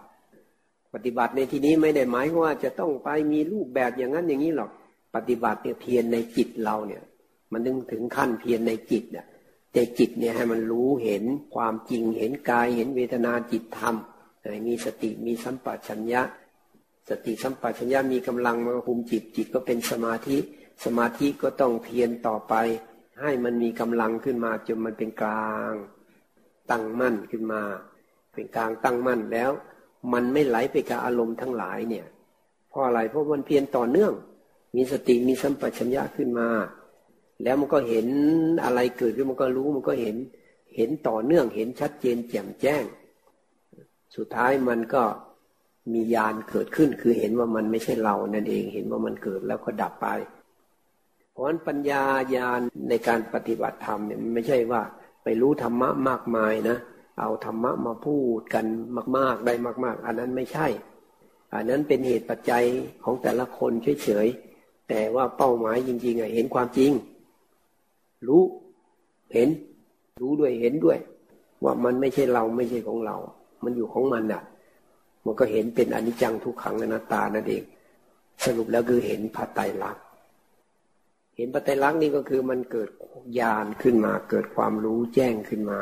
S1: ปฏิบัติในที่นี้ไม่ได้หมายว่าจะต้องไปมีรูปแบบอย่างนั้นอย่างนี้หรอก ปฏิบัติเนี่ยเพียรในจิตเราเนี่ย มันถึงถึงขั้นเพียรในจิตเนี่ยแต่จิตเนี่ยให้มันรู้เห็นความจริงเห็นกายเห็นเวทนาจิตธรรมมีสติมีสัมปชัญญะ สติสัมปชัญญะมีกำลังมาคุมจิตจิตก็เป็นสมาธิ สมาธิก็ต้องเพียรต่อไป ให้มันมีกำลังขึ้นมาจนมันเป็นกลาง ตั้งมั่นขึ้นมา เป็นกลางตั้งมั่นแล้ว มันไม่ไหลไปกับอารมณ์ทั้งหลายเนี่ยเพราะอะไรเพราะมันเพียรต่อเนื่อง มีสติมีสัมปชัญญะขึ้นมา แล้วมันก็เห็นอะไรเกิดขึ้นมันก็รู้มันก็เห็นเห็นต่อเนื่องเห็นชัดเจนแจ่มแจ้ง สุดท้ายมันก็มีญาณเกิดขึ้น คือเห็นว่ามันไม่ใช่เรานั่นเองเห็นว่ามันเกิดแล้วก็ดับไปเพราะฉะนั้นปัญญาญาณในการปฏิบัติธรรมเนี่ยมันไม่ใช่ว่าไปรู้ธรรมะมากมายนะเอาธรรมะมาพูดกันมาก ๆ ได้มาก ๆ อันนั้นไม่ใช่ อันนั้นเป็นเหตุปัจจัยของแต่ละคนเฉย แต่ว่าเป้าหมายจริง ๆอะเห็นความจริง รู้เห็น รู้ด้วยเห็นด้วย ว่ามันไม่ใช่เราไม่ใช่ของเรา มันอยู่ของมันอะ มันก็เห็นเป็นอนิจจังทุกขังอนัตตานั่นเองสรุปแล้วคือเห็นพระไตรลักษณ์เห็นพระไตรลักษณ์นี่ก็คือมันเกิดญาณขึ้นมา เกิดความรู้แจ้งขึ้นมา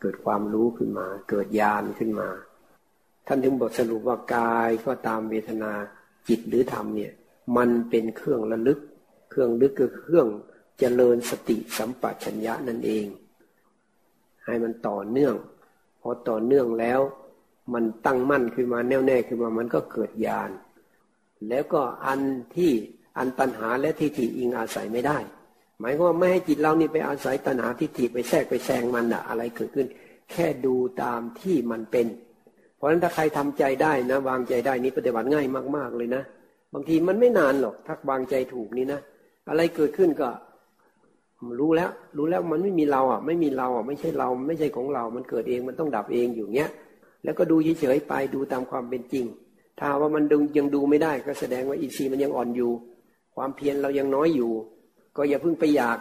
S1: เกิดความรู้ขึ้นมา เกิดญาณขึ้นมา ท่านถึงบทสรุปว่ากายก็ตามเวทนาจิตหรือธรรมเนี่ย มันเป็นเครื่องระลึก เครื่องลึกคือเครื่องเจริญสติสัมปชัญญะนั่นเอง ให้มันต่อเนื่อง พอต่อเนื่องแล้ว มันตั้งมั่นขึ้นมาแน่วแน่ขึ้นมามันก็เกิดญาณแล้วก็อันที่อันตัณหาและทิฏฐิอิงอาศัยไม่ได้ หมายความว่าไม่ให้จิตเรานี่ไปอาศัยตัณหาทิฏฐิไปแทรกไปแซงมันอะอะไรเกิดขึ้น แค่ดูตามที่มันเป็น เพราะฉะนั้นถ้าใครทำใจได้นะ วางใจได้นี่ปฏิบัติง่ายมาก ๆเลยนะ บางทีมันไม่นานหรอกถ้าวางใจถูกนี่นะอะไรเกิดขึ้นก็รู้แล้ว รู้แล้วมันไม่มีเราอะ ไม่มีเราอะไม่ใช่เราไม่ใช่ของเรา มันเกิดเองมันต้องดับเองอยู่เงี้ย แล้วก็ดูเฉยๆไปดูตามความเป็นจริง ถ้าว่ามันยังดูไม่ได้ ก็แสดงว่าอีซีมันยังอ่อนอยู่ ความเพียรเรายังน้อยอยู่ ก็อย่าเพิ่งไปอยาก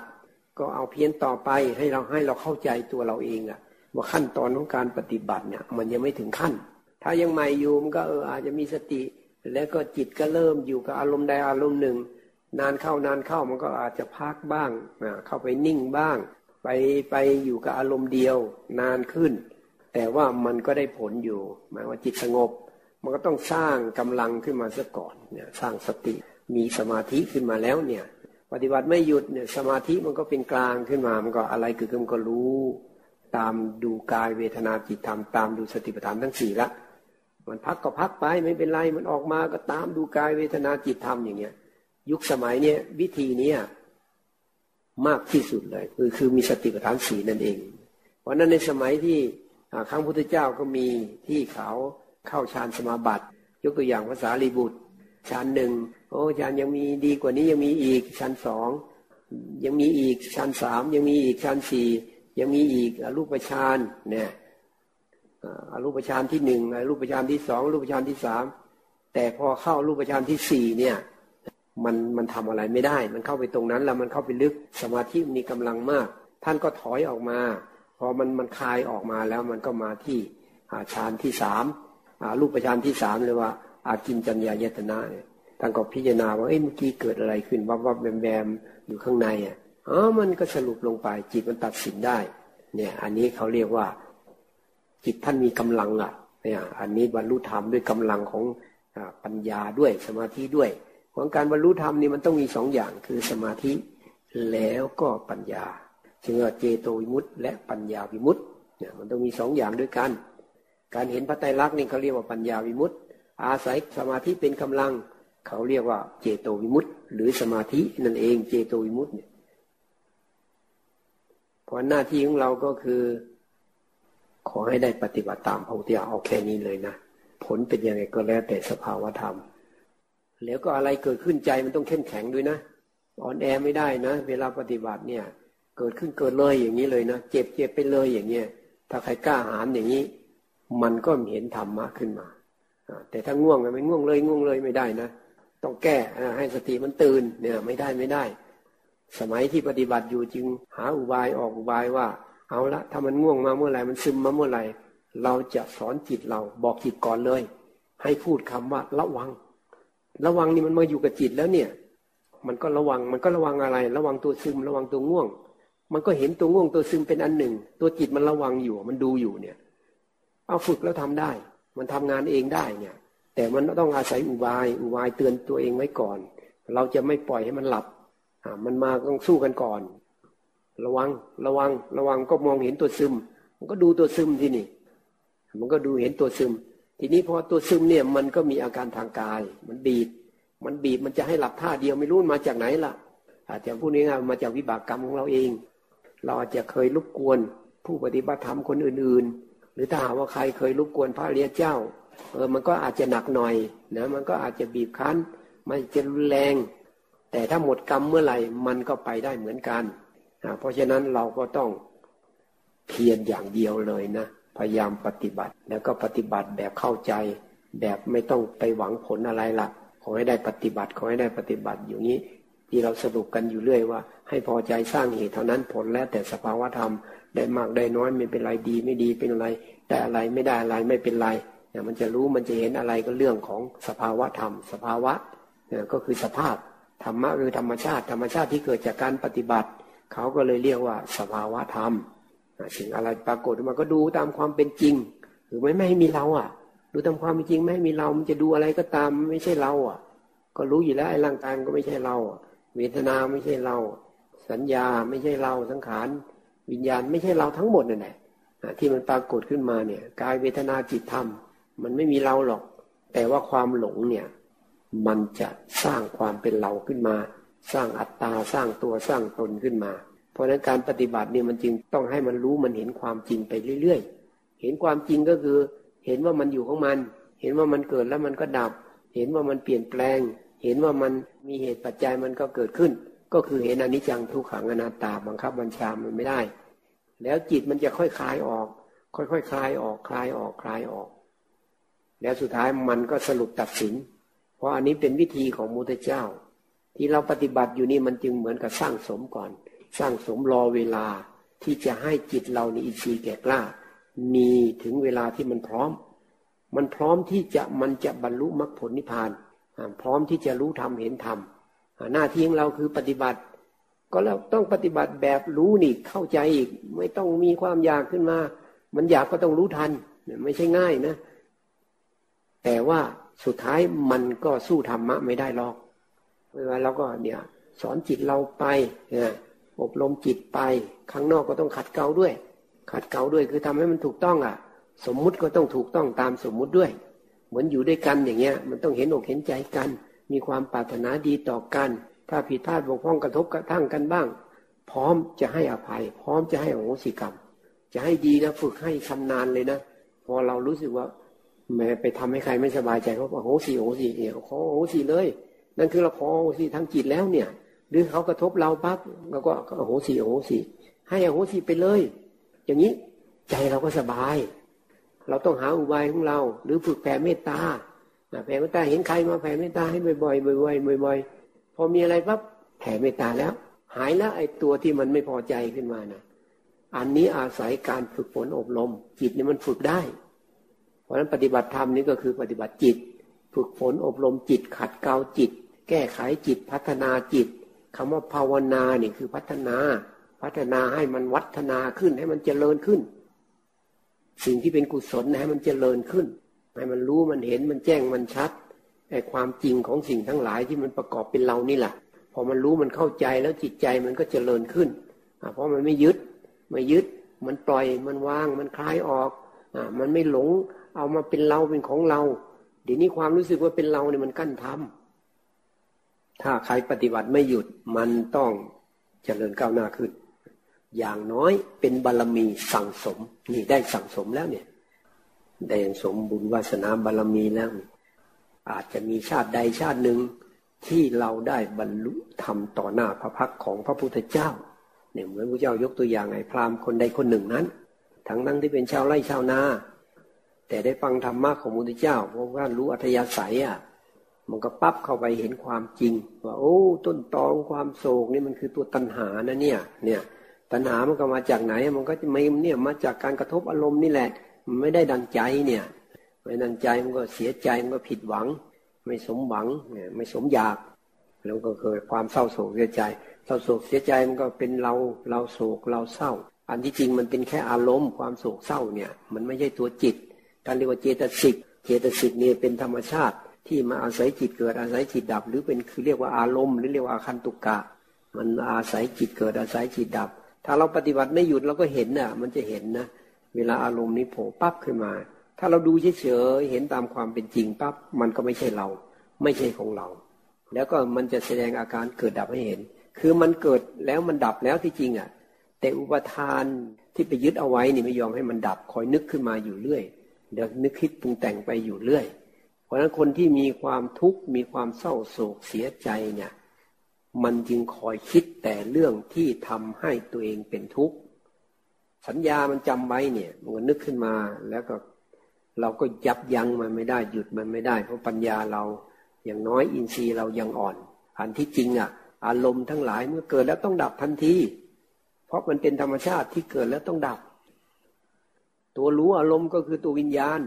S1: ก็เอาเพียรต่อไปให้เราให้เราเข้าใจตัวเราเองอะว่าขั้นตอนของการปฏิบัติเนี่ย มันยังไม่ถึงขั้น ถ้ายังใหม่อยู่มันก็เอออาจจะมีสติ แล้วก็จิตก็เริ่มอยู่กับอารมณ์ใดอารมณ์หนึ่ง นานเข้านานเข้ามันก็อาจจะพักบ้างเข้าไปนิ่งบ้าง ไปไปอยู่กับอารมณ์เดียวนานขึ้น แต่ว่ามันก็ได้ผลอยู่ หมายว่าจิตสงบ มันก็ต้องสร้างกำลังขึ้นมาซะก่อนเนี่ยสร้างสติมีสมาธิขึ้นมาแล้วเนี่ย ปฏิบัติไม่หยุดเนี่ยสมาธิมันก็เป็นกลางขึ้นมา มันก็อะไรคือมันก็รู้ ตามดูกายเวทนาจิตธรรมตามดูสติปัฏฐานทั้งสี่ละ มันพักก็พักไปไม่เป็นไรมันออกมาก็ตามดูกายเวทนาจิตธรรมอย่างเงี้ย ยุคสมัยเนี้ยวิธีเนี้ยมากที่สุดเลย คือคือมีสติปัฏฐานสีนั่นเอง เพราะนั้นในสมัยที่ครั้งพุทธเจ้าก็มีที่เขาเข้าฌานสมาบัติ ยกตัวอย่างภาษาลีบุตรชั้นหนึ่งโอ้ชั้นยังมีดีกว่านี้ยังมีอีกชั้นสองยังมีอีกชั้นสามยังมีอีกชั้นสี่ยังมีอีกอรูปฌานเนี่ย อรูปฌานที่หนึ่งอรูปฌานที่สองรูปฌานที่สามแต่พอเข้ารูปฌานที่สี่เนี่ยมันมันทำอะไรไม่ได้ มันเข้าไปตรงนั้นแล้วมันเข้าไปลึกสมาธิมีกำลังมาก ท่านก็ถอยออกมาพอมันมันคลายออกมาแล้วมันก็มาที่ฌานที่สามรูปฌานที่สามเลยว่า อากินจัญญายตนะเนี่ยท่านก็พิจารณาว่าเอ้เมื่อกี้เกิดอะไรขึ้นวับวับแบมแบมอยู่ข้างในอะอ๋อมันก็สรุปลงไปจิตมันตัดสินได้ เนี่ย อันนี้เขาเรียกว่า จิตท่านมีกำลังอะเนี่ยอันนี้บรรลุธรรมด้วยกำลังของปัญญาด้วยสมาธิด้วยของการบรรลุธรรมนี่มันต้องมีสองอย่างคือสมาธิแล้วก็ปัญญาจึงว่าเจโตวิมุตต์และปัญญาวิมุตต์เนี่ยมันต้องมีสองอย่างด้วยกัน การเห็นพระไตรลักษณ์นี่เขาเรียกว่าปัญญาวิมุตต์อาศัยสมาธิเป็นกำลัง เขาเรียกว่าเจโตวิมุตต์หรือสมาธินั่นเองเจโตวิมุตต์เนี่ยเพราะหน้าที่ของเราก็คือ ขอให้ได้ปฏิบัติตามพระพุทธเจ้าเอาแค่นี้เลยนะผลเป็นยังไงก็แล้วแต่สภาวธรรม แล้วก็อะไรเกิดขึ้นใจมันต้องเข้มแข็งด้วยนะอ่อนแอไม่ได้นะ เวลาปฏิบัติเนี่ย เกิดขึ้นเกิดเลยอย่างนี้เลยนะเจ็บเจ็บไปเลยอย่างเงี้ยถ้าใครกล้าหาญอย่างนี้ มันก็เห็นธรรมะขึ้นมาแต่ถ้าง่วงไม่ง่วงเลยง่วงเลยไม่ได้นะต้องแก้ให้สติมันตื่นเนี่ยไม่ได้ไม่ได้ สมัยที่ปฏิบัติอยู่จึงหาอุบายออกอุบายว่า เอาละถ้ามันง่วงมาเมื่อไหร่มันซึมมาเมื่อไหร่เราจะสอนจิตเราบอกจิตก่อนเลย ให้พูดคำว่าระวัง ระวังนี่มันมาอยู่กับจิตแล้วเนี่ย มันก็ระวังมันก็ระวังอะไร ระวังตัวซึมระวังตัวง่วง มันก็เห็นตัวง่วงตัวซึมเป็นอันหนึ่ง ตัวจิตมันระวังอยู่มันดูอยู่เนี่ย เอาฝึกแล้วทำได้ มันทำงานเองได้เนี่ย แต่มันต้องอาศัยอุบายอุบายเตือนตัวเองไว้ก่อน เราจะไม่ปล่อยให้มันหลับอ่ามันมาต้องสู้กันก่อน ระวัง ระวัง ระวังก็มองเห็นตัวซึม มันก็ดูตัวซึมที่นี่ มันก็ดูเห็นตัวซึม ทีนี้พอตัวซึมเนี่ยมันก็มีอาการทางกาย มันบีบ มันบีบมันจะให้หลับท่าเดียวไม่รู้มาจากไหนล่ะ อาจจะพูดง่ายๆมาจากวิบากกรรมของเราเอง เราอาจจะเคยรบกวน ผู้ปฏิบัติธรรมคนอื่น ๆ หรือถ้าหาว่าใครเคยรบกวนพระเรียเจ้า เออมันก็อาจจะหนักหน่อยนะมันก็อาจจะบีบคั้น มันจะรุนแรง แต่ถ้าหมดกรรมเมื่อไหร่มันก็ไปได้เหมือนกัน เพราะฉะนั้นเราก็ต้องเพียรอย่างเดียวเลยนะ พยายามปฏิบัติ แล้วก็ปฏิบัติแบบเข้าใจ แบบไม่ต้องไปหวังผลอะไรละ่ะขอให้ได้ปฏิบัติ ขอให้ได้ปฏิบัติอยู่นี้ ที่เราสรุปกันอยู่เรื่อยว่า ให้พอใจสร้างเหตุเท่านั้นผลแล้วแต่สภาวะธรรมได้มากได้น้อยไม่เป็นไรดีไม่ดีเป็นอะไร แต่อะไรไม่ได้อะไรไม่เป็นไรเนี่ยมันจะรู้มันจะเห็นอะไรก็เรื่องของสภาวะธรรม สภาวะเนี่ยก็คือสภาพธรรมะคือธรรมชาติ ธรรมชาติที่เกิดจากการปฏิบัติ เขาก็เลยเรียกว่าสภาวะธรรมสิ่งอะไรปรากฏมาก็ดูตามความเป็นจริงหรือไม่ไม่ให้มีเราอะ ดูตามความเป็นจริงไม่ให้มีเรา มันจะดูอะไรก็ตามไม่ใช่เราอะ ก็รู้อยู่แล้วไอ้ร่างกายก็ไม่ใช่เราเวทนาไม่ใช่เรา สัญญาไม่ใช่เราสังขารวิญญาณไม่ใช่เราทั้งหมดนั่นแหละที่มันปรากฏขึ้นมาเนี่ยกายเวทนาจิตธรรม มันไม่มีเราหรอก แต่ว่าความหลงเนี่ย มันจะสร้างความเป็นเราขึ้นมา สร้างอัตตาสร้างตัวสร้างตนขึ้นมา เพราะนั้นการปฏิบัติเนี่ยมันจึงต้องให้มันรู้มันเห็นความจริงไปเรื่อยๆ เห็นความจริงก็คือ เห็นว่ามันอยู่ของมัน เห็นว่ามันเกิดแล้วมันก็ดับ เห็นว่ามันเปลี่ยนแปลง เห็นว่ามันมีเหตุปัจจัยมันก็เกิดขึ้น ก็คือเห็นอนิจจังทุกขังอนัตตาบังคับบัญชามันไม่ได้ แล้วจิตมันจะค่อยคลายออก ค่อยๆคคลายออกคลายออกคลายออก แล้วสุดท้ายมันก็สรุปตัดสิน เพราะอันนี้เป็นวิธีของมุตเจ้า ที่เราปฏิบัติอยู่นี่มันจึงเหมือนกับสร้างสมก่อน สร้างสมรอเวลาที่จะให้จิตเรานี่อินทรีย์แก่กล้า มีถึงเวลาที่มันพร้อม มันพร้อมที่จะมันจะบรรลุมรรคผลนิพพาน พร้อมที่จะรู้ธรรมเห็นธรรมหน้าที่ของเราคือปฏิบัติ ก็เราต้องปฏิบัติแบบรู้นี่เข้าใจอีก ไม่ต้องมีความอยากขึ้นมา มันอยากก็ต้องรู้ทันไม่ใช่ง่ายนะ แต่ว่าสุดท้ายมันก็สู้ธรรมะไม่ได้หรอก เวลาเราก็เนี่ยสอนจิตเราไปเนี่ยอบรมจิตไป ข้างนอกก็ต้องขัดเกลาด้วย ขัดเกลาด้วยคือทำให้มันถูกต้องอะ สมมุติก็ต้องถูกต้องตามสมมุติด้วย เหมือนอยู่ด้วยกันอย่างเงี้ย มันต้องเห็นอกเห็นใจกัน มีความปรารถนาดีต่อกัน ถ้าผิดพลาดบกพร่องกระทบกระทั่งกันบ้าง พร้อมจะให้อภัย พร้อมจะให้อโหสิกรรม จะให้ดีนะฝึกให้ชำนาญเลยนะพอเรารู้สึกว่าแม้ไปทำให้ใครไม่สบายใจเขาบอกโหสีโหสีเนี่ยขอโหสีเลย นั่นคือเราขอโหสีทางจิตแล้วเนี่ย หรือเขากระทบเราปั๊บเราก็โหสีโหสีให้โหสีไปเลย อย่างนี้ใจเราก็สบาย เราต้องหาอุบายของเรา หรือฝึกแผ่เมตตาแผ่เมตตาเห็นใครมาแผ่เมตตาให้บ่อยๆบ่อยๆบ่อยๆพอมีอะไรปั๊บแผ่เมตตาแล้ว หายแล้วไอ้ตัวที่มันไม่พอใจขึ้นมานะอันนี้อาศัยการฝึกฝนอบรม จิตนี่มันฝึกได้ เพราะฉะนั้นปฏิบัติธรรมนี่ก็คือปฏิบัติจิต ฝึกฝนอบรมจิตขัดเกลาจิต ก้ไขจิตพัฒนาจิตคำว่าภาวนาเนี่ยคือพัฒนา พัฒนาให้มันวัฒนาขึ้นให้มันเจริญขึ้น สิ่งที่เป็นกุศลให้มันเจริญขึ้น ให้มันรู้มันเห็นมันแจ้งมันชัดไอ้ความจริงของสิ่งทั้งหลายที่มันประกอบเป็นเรานี่แหละพอมันรู้มันเข้าใจแล้วจิตใจมันก็เจริญขึ้นเพราะมันไม่ยึดไม่ยึด มันปล่อยมันวางมันคลายออกอมันไม่หลงเอามาเป็นเราเป็นของเราเดี๋ยวนี้ความรู้สึกว่าเป็นเราเนี่ยมันกั้นทำ ถ้าใครปฏิบัติไม่หยุดมันต้องเจริญก้าวหน้าขึ้น อย่างน้อยเป็นบารรมีสั่งสม นี่ได้สั่งสมแล้วเนี่ย ได้สมบุญวาสนาบารรมีแล้ว อาจจะมีชาติใดชาติหนึ่งที่เราได้บรรลุธรรมต่อหน้าพระพักของพระพุทธเจ้า เนี่ยเหมือนพระเจ้ายกตัวอย่างไงพราหมณ์คนใดคนหนึ่งนั้น ทั้งนั้นที่เป็นชาวไร่ชาวนาแต่ได้ฟังธรรมะของมุตเจ้าเพราะว่ารู้อัธยาศัยอะ มันก็ปั๊บเข้าไปเห็นความจริง ว่าโอ้ ต้นตอของความโศกนี่มันคือตัวตัณหานะเนี่ย เนี่ย ตัณหามันก็มาจากไหน มันก็จะไม่เนี่ยมาจากการกระทบอารมณ์นี่แหละ มันไม่ได้ดังใจเนี่ยไม่ดังใจมันก็เสียใจมันก็ผิดหวัง ไม่สมหวังเนี่ยไม่สมอยาก แล้วก็เกิดความเศร้าโศกเสียใจเศร้าโศกเสียใจมันก็เป็นเราเราโศกเราเศร้า อันที่จริงมันเป็นแค่อารมณ์ความโศกเศร้าเนี่ย มันไม่ใช่ตัวจิตท่านเรียกว่าเจตสิกเจตสิกนี่เป็นธรรมชาติ ที่มาอาศัยจิตเกิดอาศัยจิตดับ หรือเป็นคือเรียกว่าอารมณ์หรือเรียกว่าอาคันตุกกะ มันอาศัยจิตเกิดอาศัยจิตดับ ถ้าเราปฏิบัติไม่หยุดเราก็เห็นน่ะ มันจะเห็นนะเวลาอารมณ์นี้โผล่ปั๊บขึ้นมา ถ้าเราดูเฉยๆเห็นตามความเป็นจริงปั๊บมันก็ไม่ใช่เรา ไม่ใช่ของเรา แล้วก็มันจะแสดงอาการเกิดดับให้เห็น คือมันเกิดแล้วมันดับแล้วที่จริงอะ แต่อุปทานที่ไปยึดเอาไว้นี่ไม่ยอมให้มันดับคอยนึกขึ้นมาอยู่เรื่อยเดี๋ยวนึกคิดปรุงแต่งไปอยู่เรื่อย ราะฉะนั้นคนที่มีความทุกข์มีความเศร้าโศกเสียใจเนี่ย มันจึงคอยคิดแต่เรื่องที่ทำให้ตัวเองเป็นทุกข์สัญญามันจำไว้เนี่ยมันนึกขึ้นมาแล้วก็เราก็ยับยั้งมันไม่ได้หยุดมันไม่ได้ เพราะปัญญาเราอย่างน้อยอินทรีย์เรายังอ่อน อันที่จริงอะ อารมณ์ทั้งหลายเมื่อเกิดแล้วต้องดับทันที เพราะมันเป็นธรรมชาติที่เกิดแล้วต้องดับ ตัวรู้อารมณ์ก็คือตัววิญญาณ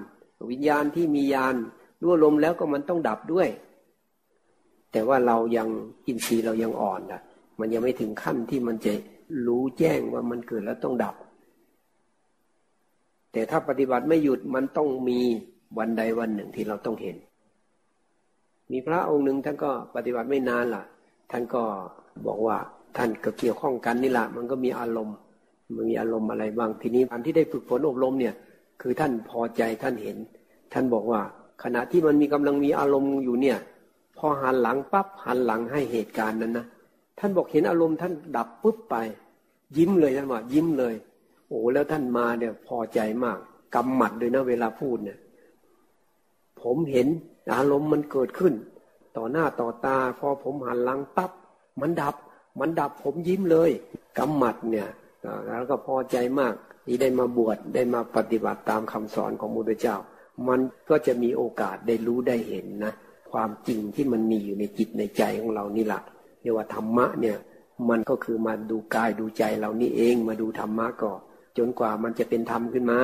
S1: วิญญาณที่มีญาณ รู้อารมณ์แล้วก็มันต้องดับด้วย แต่ว่าเรายังอินทรีย์เรายังอ่อนอะมันยังไม่ถึงขั้นที่มันจะรู้แจ้งว่ามันเกิดแล้วต้องดับ แต่ถ้าปฏิบัติไม่หยุดมันต้องมีวันใดวันหนึ่งที่เราต้องเห็น มีพระองค์หนึ่งท่านก็ปฏิบัติไม่นานล่ะ ท่านก็บอกว่าท่านก็เกี่ยวข้องกันนี่แหละมันก็มีอารมณ์ มันมีอารมณ์อะไรบ้างทีนี้อันที่ได้ฝึกฝนอบรมเนี่ย คือท่านพอใจท่านเห็น ท่านบอกว่า ขณะที่มันมีกำลังมีอารมณ์อยู่เนี่ย พอหันหลังปั๊บหันหลังให้เหตุการณ์นั้นนะท่านบอกเห็นอารมณ์ท่านดับปุ๊บไป ยิ้มเลยท่านว่ายิ้มเลย โอ้แล้วท่านมาเนี่ยพอใจมากกำหมัดเลยนะเวลาพูดเนี่ย ผมเห็นอารมณ์มันเกิดขึ้น ต่อหน้าต่อตา พอผมหันหลังปั๊บมันดับ มันดับผมยิ้มเลยกำหมัดเนี่ยแล้วก็พอใจมากที่ได้มาบวชได้มาปฏิบัติตามคำสอนของมุตเจ้า มันก็จะมีโอกาสได้รู้ได้เห็นนะ ความจริงที่มันมีอยู่ในจิตในใจของเรานี่แหละเรียกว่าธรรมะเนี่ย มันก็คือมาดูกายดูใจเรานี่เองมาดูธรรมะก่อนจนกว่ามันจะเป็นธรรมขึ้นมา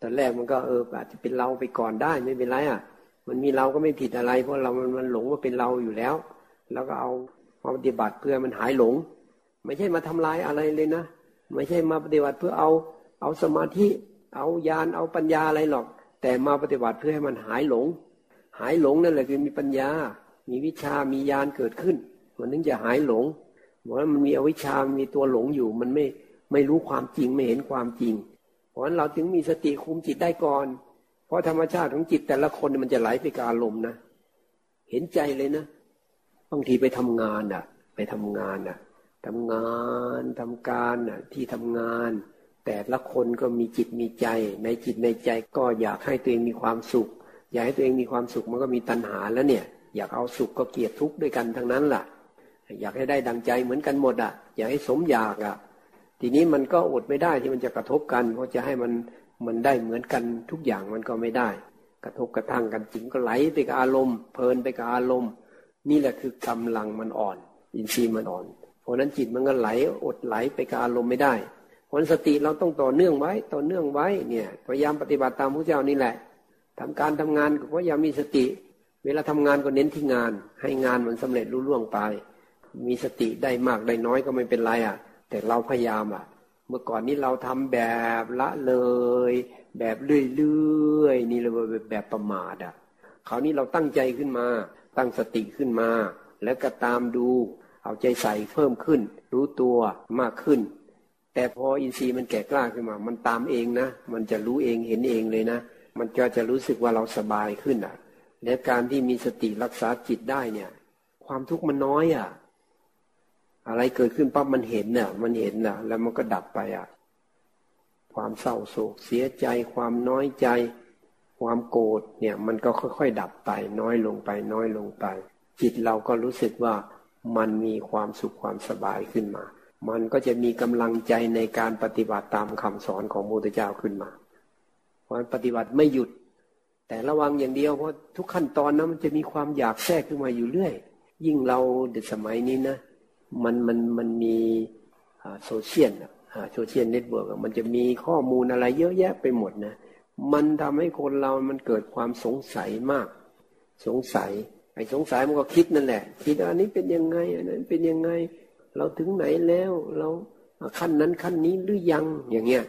S1: ตอนแรกมันก็เอออาจจะเป็นเราไปก่อนได้ไม่เป็นไรอะ มันมีเราก็ไม่ผิดอะไร เพราะเรามันมันหลงว่าเป็นเราอยู่แล้ว แล้วก็เอามาปฏิบัติเพื่อมันหายหลง ไม่ใช่มาทำลายอะไรเลยนะ ไม่ใช่มาปฏิบัติเพื่อเอา เอาสมาธิ เอาญาณเอาปัญญาอะไรหรอก แต่มาปฏิบัติเพื่อให้มันหายหลง หายหลงนั่นแหละคือมีปัญญา มีวิชามีญาณเกิดขึ้น มันถึงจะหายหลงบอกว่ามันมีอวิชามีตัวหลงอยู่ มันไม่ไม่รู้ความจริงไม่เห็นความจริง เพราะฉะนั้นเราถึงมีสติคุมจิตได้ก่อน เพราะธรรมชาติของจิตแต่ละคนมันจะไหลไปกับอารมณ์นะเห็นใจเลยนะบางทีไปทำงานอะ ไปทำงานอะทำงานทำการอะ ที่ทำงาน แต่ละคนก็มีจิตมีใจ ในจิตในใจก็อยากให้ตัวเองมีความสุข อยากให้ตัวเองมีความสุขมันก็มีตัณหาแล้วเนี่ย อยากเอาสุขก็เกลียดทุกข์ด้วยกันทั้งนั้นแหละอยากให้ได้ดังใจเหมือนกันหมดอะ อยากให้สมอยากอะ ทีนี้มันก็อดไม่ได้ที่มันจะกระทบกัน เพราะจะให้มันมันได้เหมือนกันทุกอย่างมันก็ไม่ได้ กระทบกระทั่งกันจิตก็ไหลไปกับอารมณ์ เพลินไปกับอารมณ์ นี่แหละคือกำลังมันอ่อน อินทรีย์มันอ่อน เพราะนั้นจิตมันก็ไหลอดไหลไปกับอารมณ์ไม่ได้ ผลสติเราต้องต่อเนื่องไว้ ต่อเนื่องไว้เนี่ยพยายามปฏิบัติตามพระเจ้านี่แหละทำการทำงานก็พยายามมีสติ เวลาทำงานก็เน้นที่งาน ให้งานมันสำเร็จรุ่ล่วงไป มีสติได้มากได้น้อยก็ไม่เป็นไรอะ แต่เราพยายามอะ เมื่อก่อนนี้เราทำแบบละเลย แบบเรื่อยๆนี่เราแบบแบบประมาทอะคราวนี้เราตั้งใจขึ้นมา ตั้งสติขึ้นมา แล้วก็ตามดู เอาใจใส่เพิ่มขึ้น รู้ตัวมากขึ้น แต่พออินทรีย์มันแก่กล้าขึ้นมา มันตามเองนะ มันจะรู้เองเห็นเองเลยนะ มันก็จะรู้สึกว่าเราสบายขึ้นอะ และการที่มีสติรักษาจิตได้เนี่ย ความทุกข์มันน้อยอะ อะไรเกิดขึ้นปั๊บมันเห็นเนี่ยมันเห็นน่ะ แล้วมันก็ดับไปอะ ความเศร้าโศกเสียใจ ความน้อยใจ ความโกรธเนี่ย มันก็ค่อยๆดับไป น้อยลงไปน้อยลงไป จิตเราก็รู้สึกว่ามันมีความสุขความสบายขึ้นมา มันก็จะมีกำลังใจในการปฏิบัติตามคำสอนของมูตเจ้าขึ้นมา เพราะปฏิบัติไม่หยุด แต่ระวังอย่างเดียวเพราะทุกขั้นตอนนะมันจะมีความอยากแทรกขึ้นมาอยู่เรื่อย ยิ่งเราเด็กสมัยนี้นะ มันมันมันมีโซเชียลโซเชียลเน็ตเวิร์กมันจะมีข้อมูลอะไรเยอะแยะไปหมดนะ มันทำให้คนเรามันเกิดความสงสัยมาก สงสัยไอ้สงสัยมันก็คิดนั่นแหละ คิดอันนี้เป็นยังไงอันนั้นเป็นยังไง เราถึงไหนแล้ว เราขั้นนั้นขั้นนี้หรือยังอย่างเงี้ย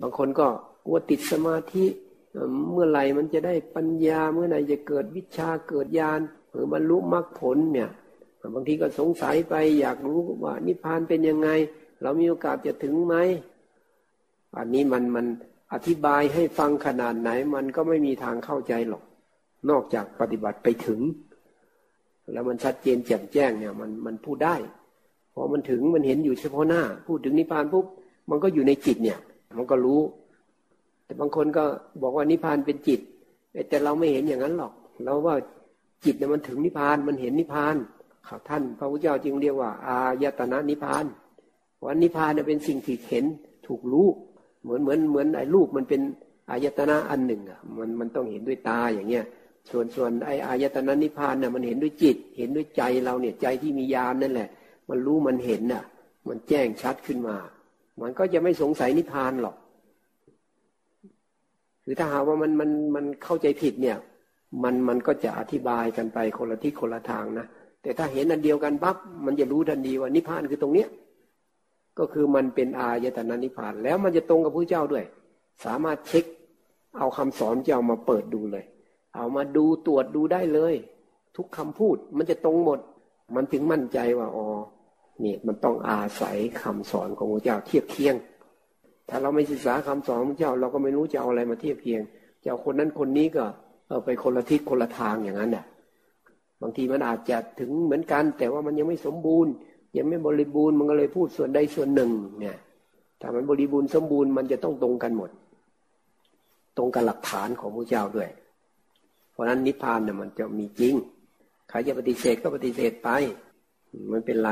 S1: บางคนก็กลัวติดสมาธิเมื่อไหร่มันจะได้ปัญญาเมื่อไหร่จะเกิดวิชาเกิดญาณหรือบรรลุมรรคผลเนี่ยบางทีก็สงสัยไปอยากรู้ว่านิพพานเป็นยังไง เรามีโอกาสจะถึงไหมอันนี้มันมันอธิบายให้ฟังขนาดไหน มันก็ไม่มีทางเข้าใจหรอก นอกจากปฏิบัติไปถึง แล้วมันชัดเจนแจ่มแจ้งเนี่ย มันมันพูดได้ พอมันถึงมันเห็นอยู่เฉพาะหน้า พูดถึงนิพพานปุ๊บมันก็อยู่ในจิตเนี่ย มันก็รู้ แต่บางคนก็บอกว่านิพพานเป็นจิต แต่เราไม่เห็นอย่างนั้นหรอก เราว่าจิตเนี่ยมันถึงนิพพานมันเห็นนิพพานขาท่านพระพุทธเจ้าจึงเรียกว่า อายตนะนิพพานวันนิพพานเนี่ยเป็นสิ่งที่เห็นถูกรู้ เหมือนเหมือนเหมือนไอ้รูปมันเป็นอายตนะอันหนึ่งอะมันมันต้องเห็นด้วยตาอย่างเงี้ยส่วนส่วนไอ้อายตนะนิพพานเนี่ยมันเห็นด้วยจิต เห็นด้วยใจเราเนี่ยใจที่มียานนั่นแหละ มันรู้มันเห็นน่ะ มันแจ้งชัดขึ้นมา มันก็จะไม่สงสัยนิพพานหรอกหรือถ้าหาว่ามันมันมันเข้าใจผิดเนี่ย มันมันก็จะอธิบายกันไปคนละที่คนละทางนะแต่ถ้าเห็นอันเดียวกันปั๊บมันจะรู้ทันทีว่านิพพานคือตรงเนี้ยก็คือมันเป็นอายตนะนิพพาน แล้วมันจะตรงกับพระเจ้าด้วย สามารถเช็ค เอาคำสอนเจ้ามาเปิดดูเลย เอามาดูตรวจดูได้เลย ทุกคำพูดมันจะตรงหมด มันถึงมั่นใจว่าอ๋อ นี่ยมันต้องอาศัยคำสอนของพระเจ้าเทียบเคียง ถ้าเราไม่ศึกษาคำสอนของพระเจ้าเราก็ไม่รู้จะเอาอะไรมาเทียบเคียงจะเอาคนนั้นคนนี้ก็เออไปคนละทิศคนละทางอย่างนั้นน่ะ บางทีมันอาจจะถึงเหมือนกัน แต่ว่ามันยังไม่สมบูรณ์ ยังไม่บริบูรณ์มันก็เลยพูดส่วนใดส่วนหนึ่ง เนี่ยถ้ามันบริบูรณ์สมบูรณ์มันจะต้องตรงกันหมด ตรงกับหลักฐานของพระเจ้าด้วย เพราะฉะนั้นนิพพานเนี่ยมันจะมีจริงใครจะปฏิเสธก็ปฏิเสธไป มันเป็นไร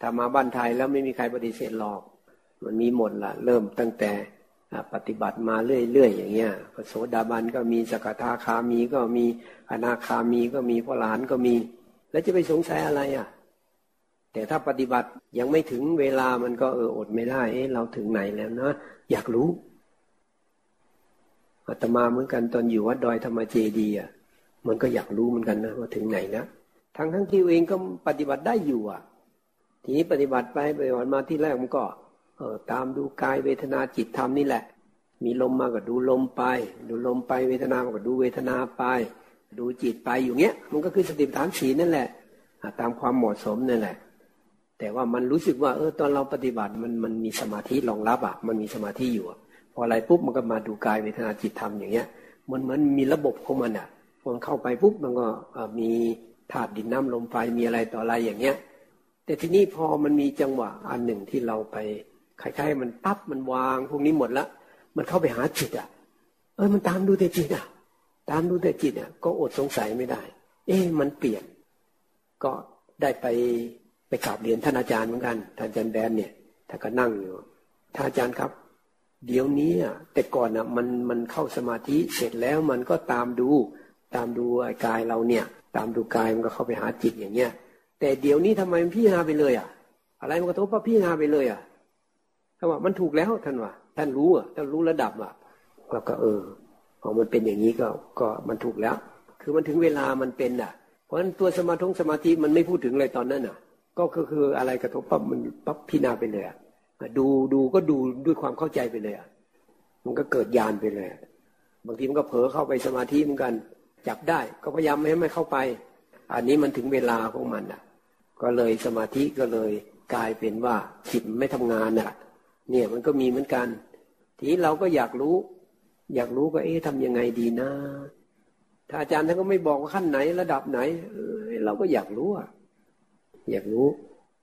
S1: ถ้ามาบ้านไทยแล้วไม่มีใครปฏิเสธหรอก มันมีหมดละเริ่มตั้งแต่ปฏิบัติมาเรื่อยๆอย่างเงี้ยพระโสดาบันก็มีสกทาคามีก็มีอนาคามีก็มีพระหลานก็มี แล้วจะไปสงสัยอะไรอะ แต่ถ้าปฏิบัติยังไม่ถึงเวลามันก็เอออดไม่ได้เอ๊ะเราถึงไหนแล้วนะอยากรู้อาตมาเหมือนกันตอนอยู่วัดดอยธรรมเจดีอะมันก็อยากรู้เหมือนกันนะว่าถึงไหนนะทั้งทั้งที่เองก็ปฏิบัติได้อยู่อะ ทีนี้ปฏิบัติไปปฏิบัติมาที่แรกมันก็ เออตามดูกายเวทนาจิตธรรมนี่แหละ มีลมมาก็ดูลมไป ดูลมไปเวทนาก็ดูเวทนาไป ดูจิตไปอยู่เงี้ย มันก็คือสติปัฏฐานสีนั่นแหละตามความเหมาะสมนั่นแหละ แต่ว่ามันรู้สึกว่าเออตอนเราปฏิบัติมันมันมีสมาธิรองรับอะมันมีสมาธิอยู่พออะไรปุ๊บมันก็มาดูกายเวทนาจิตธรรมอย่างเงี้ยมันเหมือนมีระบบของมันอะพอมันเข้าไปปุ๊บมันก็มีธาตุดินน้ำลมไฟมีอะไรต่ออะไรอย่างเงี้ย แต่ที่นี้พอมันมีจังหวะอันหนึ่งที่เราไปคล้ายๆมันปั๊บมันวางพวกนี้หมดละ มันเข้าไปหาจิตอะ เออมันตามดูแต่จิตอะ ตามดูแต่จิตอะ ก็อดสงสัยไม่ได้ เอ๊ะมันเปลี่ยน ก็ได้ไปไปกราบเรียนท่านอาจารย์เหมือนกันท่านอาจารย์แดนเนี่ยท่านก็นั่งอยู่ท่านอาจารย์ครับ เดี๋ยวนี้อะแต่ก่อนอะมันมันเข้าสมาธิเสร็จแล้วมันก็ตามดู ตามดูกายเราเนี่ย ตามดูกายมันก็เข้าไปหาจิตอย่างเงี้ย แต่เดี๋ยวนี้ทำไมมันพิจารณาไปเลยอะ อะไรมันกระทบก็พิจารณาไปเลยอะท่านว่ามันถูกแล้วท่านว่าท่านรู้อะท่านรู้ระดับอะเราก็เออพอมันเป็นอย่างนี้ก็ก็มันถูกแล้ว คือมันถึงเวลามันเป็นอะ เพราะฉะนั้นตัวสมาธิสมาธิมันไม่พูดถึงเลยตอนนั้นอะ ก็คือคืออะไรกระทบปั๊บมันปั๊บพิจาไปเลยอะดูดูก็ดูด้วยความเข้าใจไปเลยอะมันก็เกิดญาณไปเลย บางทีมันก็เผลอเข้าไปสมาธิเหมือนกัน จับได้ก็พยายามไม่ให้ไม่เข้าไป อันนี้มันถึงเวลาของมันอะ ก็เลยสมาธิก็เลยกลายเป็นว่าจิตไม่ทำงานอะ เนี่ยมันก็มีเหมือนกัน ทีเราก็อยากรู้ อยากรู้ก็เอ๊ะทำยังไงดีนะ ถ้าอาจารย์ท่านก็ไม่บอกว่าขั้นไหนระดับไหน เราก็อยากรู้อะอยากรู้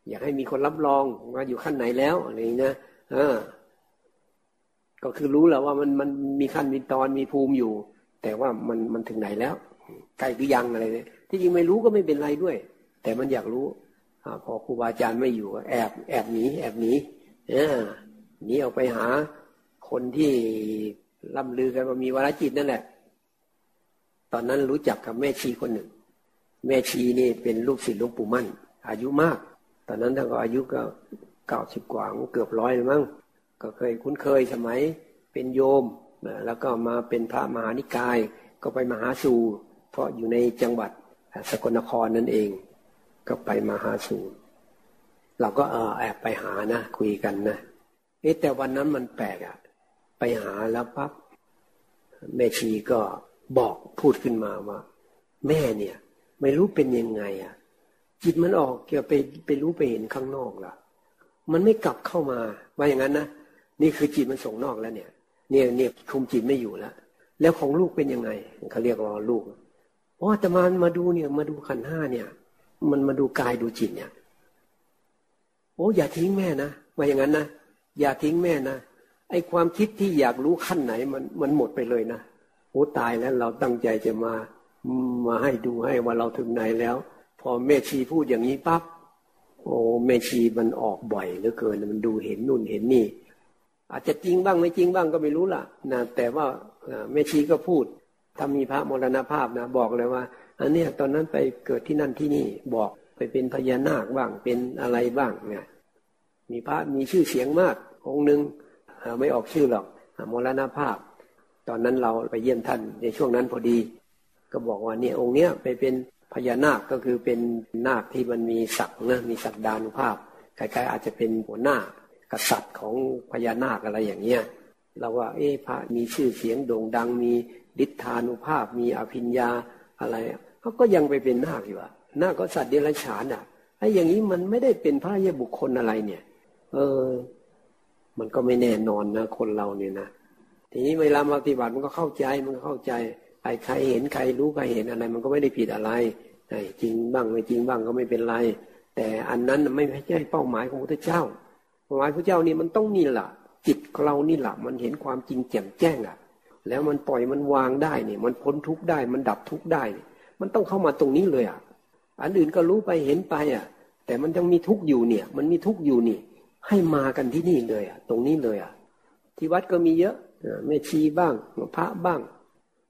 S1: อยากให้มีคนรับรองว่าอยู่ขั้นไหนแล้วอะไรนะอ่าก็คือรู้แล้วว่ามันมันมีขั้นมีตอนมีภูมิอยู่ แต่ว่ามันมันถึงไหนแล้วใกล้หรือยังอะไรเนี่ยที่จริงไม่รู้ก็ไม่เป็นไรด้วย แต่มันอยากรู้ พอครูบาอาจารย์ไม่อยู่ แอบแอบหนีแอบหนีเออนี่ออกไปหา คนที่ล่ำลือกันว่ามีวรจิตนั่นแหละ ตอนนั้นรู้จักกับแม่ชีคนหนึ่ง แม่ชีนี่เป็นลูกศิษย์หลวงปู่มั่น อายุมาก ตอนนั้นท่านก็อายุก็เก้าสิบกว่าเกือบร้อยเลยมั้งก็เคยคุ้นเคยสมัยเป็นโยมแล้วก็มาเป็นพระมหานิกาย ก็ไปมหาสู่ เพราะอยู่ในจังหวัดสกลนครนั่นเอง ก็ไปมาหาสู่เราก็เออแอบไปหานะคุยกันนะเอ๊แต่วันนั้นมันแปลกอะไปหาแล้วปั๊บแม่ชีก็บอกพูดขึ้นมาว่า แม่เนี่ย ไม่รู้เป็นยังไงอะจิตมันออกเกี่ยวไปไปรู้ไปเห็นข้างนอกละมันไม่กลับเข้ามาว่าอย่างนั้นนะนี่คือจิตมันส่งนอกแล้วเนี่ย เนี่ยเนี่ยคุมจิตไม่อยู่แล้วแล้วของลูกเป็นยังไงเขาเรียกว่าลูกอ๋อแต่มามาดูเนี่ย มาดูขันห้าเนี่ย มันมาดูกายดูจิตเนี่ยโอ้อย่าทิ้งแม่นะว่าอย่างนั้นนะอย่าทิ้งแม่นะไอความคิดที่อยากรู้ขั้นไหนมันมันหมดไปเลยนะโอ้ตายแล้วเราตั้งใจจะมามาให้ดูให้ว่าเราถึงไหนแล้ว พอแม่ชีพูดอย่างนี้ปั๊บโอ้แม่ชีมันออกบ่อยเหลือเกินมันดูเห็นนู่นเห็นนี่ อาจจะจริงบ้างไม่จริงบ้างก็ไม่รู้ล่ะนะแต่ว่าแม่ชีก็พูดถ้ามีพระมรณภาพนะ บอกเลยว่า อันเนี้ยตอนนั้นไปเกิดที่นั่นที่นี่บอกไปเป็นพญานาคบ้างเป็นอะไรบ้างเนี่ยมีพระมีชื่อเสียงมาก องค์หนึ่งไม่ออกชื่อหรอกมรณภาพ ตอนนั้นเราไปเยี่ยมท่านในช่วงนั้นพอดี ก็บอกว่าเนี่ยองค์เนี้ยไปเป็นพญานาคก็คือเป็นนาคที่มันมีศักดิ์นะมีศักดานุภาพคล้ายๆอาจจะเป็นหัวหน้ากษัตริย์ของพญานาคอะไรอย่างเงี้ยเราว่าเอ๊ะพระมีชื่อเสียงโด่งดัง มีฤทธานุภาพ มีอภิญญาอะไร เขาก็ยังไปเป็นนาคอยู่อะนาคก็สัตว์เดรัจฉานอะไอ้อย่างนี้มันไม่ได้เป็นพระยบุคคลอะไรเนี่ย เออ มันก็ไม่แน่นอนนะคนเราเนี่ยนะทีนี้เวลาปฏิบัติมันก็เข้าใจมันก็เข้าใจใครใครเห็นใครรู้ใครเห็นอะไร มันก็ไม่ได้ผิดอะไรจริงบ้างไม่จริงบ้างก็ไม่เป็นไร แต่อันนั้นไม่ใช่เป้าหมายของพระเจ้าเป้าหมายพระเจ้านี่มันต้องนี่แหละจิตเรานี่แหละมันเห็นความจริงแจ่มแจ้งอะ แล้วมันปล่อยมันวางได้เนี่ย มันพ้นทุกข์ได้ มันดับทุกข์ได้เนี่ย มันต้องเข้ามาตรงนี้เลยอะ อันอื่นก็รู้ไปเห็นไปอะ แต่มันยังมีทุกข์อยู่เนี่ย มันมีทุกข์อยู่นี่ ให้มากันที่นี่เลยอะ ตรงนี้เลยอะ ที่วัดก็มีเยอะแม่ชีบ้างพระบ้าง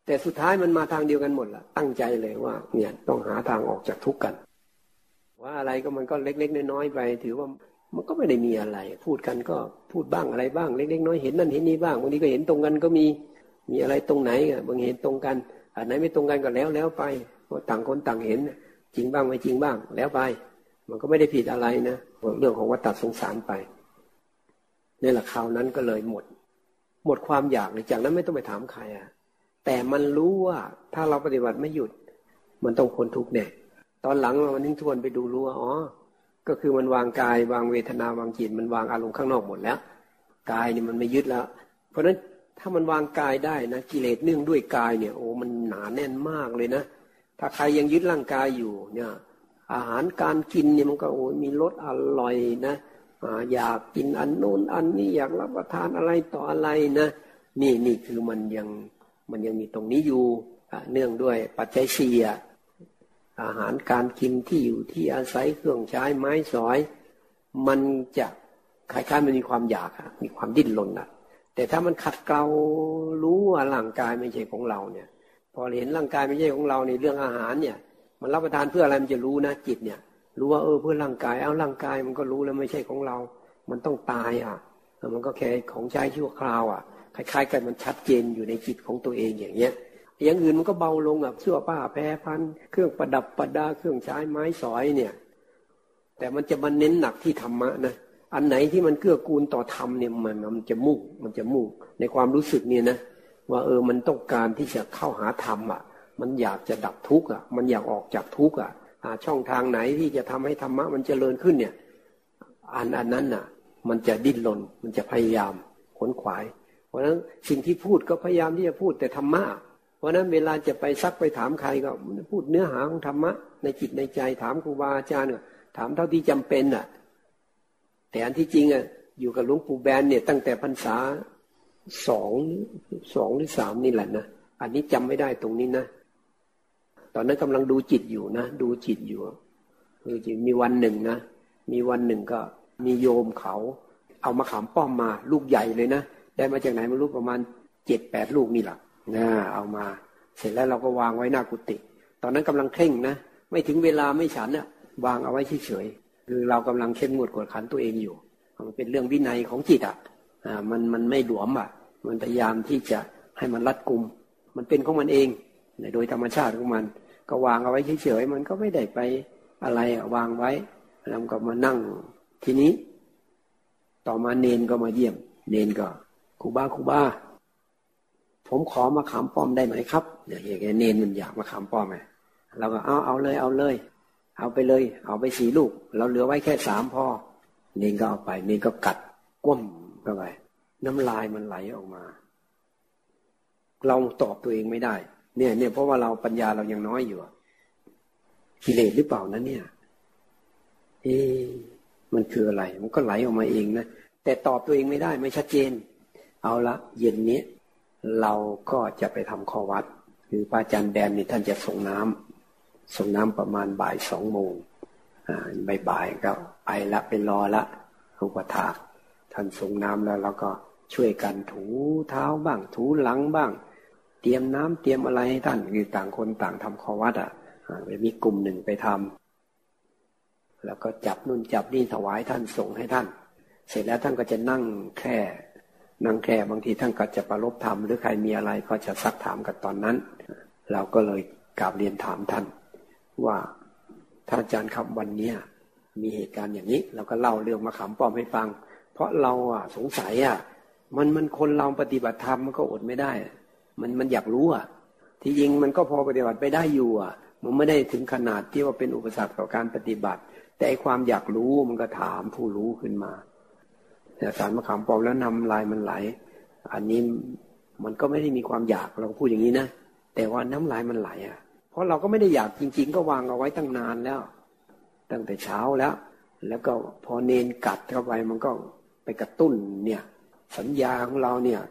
S1: แต่สุดท้ายมันมาทางเดียวกันหมดละตั้งใจเลยว่า เนี่ยต้องหาทางออกจากทุกข์กัน ว่าอะไรก็มันก็เล็ก ๆ น้อยๆไป ถือว่ามันก็ไม่ได้มีอะไร พูดกันก็พูดบ้างอะไรบ้างเล็ก ๆ น้อยเห็นนั่นเห็นนี้บ้างบางทีก็เห็นตรงกันก็มีมีอะไรตรงไหนอะบางเห็นตรงกันอันไหนไม่ตรงกันก็แล้วแล้วไป ต่างคนต่างเห็น จริงบ้างไม่จริงบ้าง แล้วไป มันก็ไม่ได้ผิดอะไรนะเรื่องของวัฏฏสงสารไปนี่แหละคราวนั้นก็เลยหมด หมดความอยากเลยจากนั้นไม่ต้องไปถามใครอะแต่มันรู้ว่าถ้าเราปฏิบัติไม่หยุด มันต้องพ้นทุกข์แน่ตอนหลังมันนิ่งทวนไปดูรู้ว่าอ๋อก็คือมันวางกายวางเวทนาวางจิตมันวางอารมณ์ข้างนอกหมดแล้วกายเนี่ยมันไม่ยึดแล้ว เพราะฉะนั้นถ้ามันวางกายได้นะกิเลสเนื่องด้วยกายเนี่ยโอ้มันหนาแน่นมากเลยนะ ถ้าใครยังยึดร่างกายอยู่เนี่ยอาหารการกินเนี่ยมันก็โอ้ยมีรสอร่อยนะอยากกินอันนู้นอันนี้อยากรับประทานอะไรต่ออะไรนะนี่นี่คือมันยังมันยังมีตรงนี้อยู่เนื่องด้วยปัจจัยเสียอาหารการกินที่อยู่ที่อาศัยเครื่องใช้ไม้สอย มันจะคล้ายๆมันมีความอยากมีความดิ้นรนอะแต่ถ้ามันขัดเกลารู้ว่าร่างกายไม่ใช่ของเราเนี่ย พอเห็นร่างกายไม่ใช่ของเราในเรื่องอาหารเนี่ย มันรับประทานเพื่ออะไรมันจะรู้นะจิตเนี่ย รู้ว่าเออเพื่อร่างกายเอาร่างกายมันก็รู้แล้วไม่ใช่ของเรา มันต้องตายอะมันก็แค่ของใช้ชั่วคราวอะคล้ายๆกันมันชัดเจนอยู่ในจิตของตัวเองอย่างเงี้ยอย่างอื่นมันก็เบาลงอะเสื้อผ้าแพรพันเครื่องประดับประดาเครื่องใช้ไม้สอยเนี่ย แต่มันจะมาเน้นหนักที่ธรรมะนะอันไหนที่มันเกื้อกูลต่อธรรมเนี่ยมันมันจะมุ่งมันจะมุ่งในความรู้สึกเนี่ยนะ ว่าเออมันต้องการที่จะเข้าหาธรรมอะ มันอยากจะดับทุกข์อะ มันอยากออกจากทุกข์อะหาช่องทางไหนที่จะทำให้ธรรมะมันจเจริญขึ้นเนี่ย อันอันนั้นน่ะ มันจะดิ้นรนมันจะพยายามขนขวาย เพราะฉะนั้นสิ่งที่พูดก็พยายามที่จะพูดแต่ธรรมะ เพราะนั้นเวลาจะไปซักไปถามใครก็พูดเนื้อหาของธรรมะ ในจิตในใจถามครูบาอาจารย์ถามเท่าที่จำเป็นอะ แต่อันที่จริงอะอยู่กับหลวงปู่แบนเนี่ยตั้งแต่พรรษา สองสองหรือสามนี่แหละนะ อันนี้จำไม่ได้ตรงนี้นะ ตอนนั้นกำลังดูจิตอยู่นะ ดูจิตอยู่คือจิตมีวันหนึ่งนะ มีวันหนึ่งก็ มีโยมเขา เอามาขามป้อมมา ลูกใหญ่เลยนะ ได้มาจากไหนไม่รู้ประมาณเจ็ดแปดลูกนี่แหละนะเอามา เสร็จแล้วเราก็วางไว้หน้ากุฏิ ตอนนั้นกำลังเข่งนะ ไม่ถึงเวลาไม่ฉันนะวางเอาไว้เฉยๆ คือเรากำลังเข้มงวดกวดขันตัวเองอยู่ มันเป็นเรื่องวินัยของจิตอะอ่ามันมันไม่หลวมอะ มันพยายามที่จะให้มันรัดกุมมันเป็นของมันเองโดยธรรมชาติของมัน ก็วางเอาไว้เฉยๆมันก็ไม่ได้ไปอะไรวางไว้แล้วก็มานั่งทีนี้ ต่อมาเนนก็มาเยี่ยม เนนก็ครูบ้าครูบ้าผมขอมาขามป้อมได้ไหมครับเนี่ยอย่างเนนมันอยากมาขามป้อมไงเราก็เอาเอาเลยเอาเลย เอาไปเลย เอาไปสี่ลูก เราเหลือไว้แค่สามพอเนนก็เอาไปเนนก็กัดก้มเข้าไป น้ำลายมันไหลออกมา เราตอบตัวเองไม่ได้ เนี่ยเนี่ยเพราะว่าเราปัญญาเรายังน้อยอยู่กิเลสหรือเปล่านะเนี่ย เอ๊มันคืออะไร มันก็ไหลออกมาเองนะแต่ตอบตัวเองไม่ได้ ไม่ชัดเจน เอาละเย็นนี้เราก็จะไปทำข้อวัด คือพระอาจารย์แดนนี่ท่านจะส่งน้ำส่งน้ำประมาณบ่ายสองโมงบ่ายบ่ายก็ไปละเป็นรอละอุปถาท่านส่งน้ำแล้วเราก็ ช่วยกันถูเท้าบ้าง ถูหลังบ้าง เตรียมน้ำเตรียมอะไรให้ท่านคือต่างคนต่างทำขวัดอะมีกลุ่มหนึ่งไปทำแล้วก็จับนุ่นจับนี่ถวายท่านส่งให้ท่าน เสร็จแล้วท่านก็จะนั่งแค่นั่งแค่บางทีท่านก็จะประลบธรรมหรือใครมีอะไรก็จะซักถามกันตอนนั้น เราก็เลยกราบเรียนถามท่าน ว่าท่านอาจารย์ครับวันนี้มีเหตุการณ์อย่างนี้ เราก็เล่าเรื่องมาขำป้อมให้ฟัง เพราะเราอะสงสัยอะ มันมันคนเราปฏิบัติธรรมมันก็อดไม่ได้ มันมันอยากรู้อะ ที่จริงมันก็พอปฏิบัติไปได้อยู่อะ มันไม่ได้ถึงขนาดที่ว่าเป็นอุปสรรคต่อการปฏิบัติ แต่ความอยากรู้มันก็ถามผู้รู้ขึ้นมาแต่สารมะขามปอมแล้วนำลายมันไหล อันนี้มันก็ไม่ได้มีความอยากเราพูดอย่างนี้นะแต่ว่าน้ำลายมันไหลอะ เพราะเราก็ไม่ได้อยากจริง ๆ ก็วางเอาไว้ตั้งนานแล้ว ตั้งแต่เช้าแล้ว แล้วก็พอเนนกัดเข้าไปมันก็ไปกระตุ้นเนี่ย สัญญาของเราเนี่ย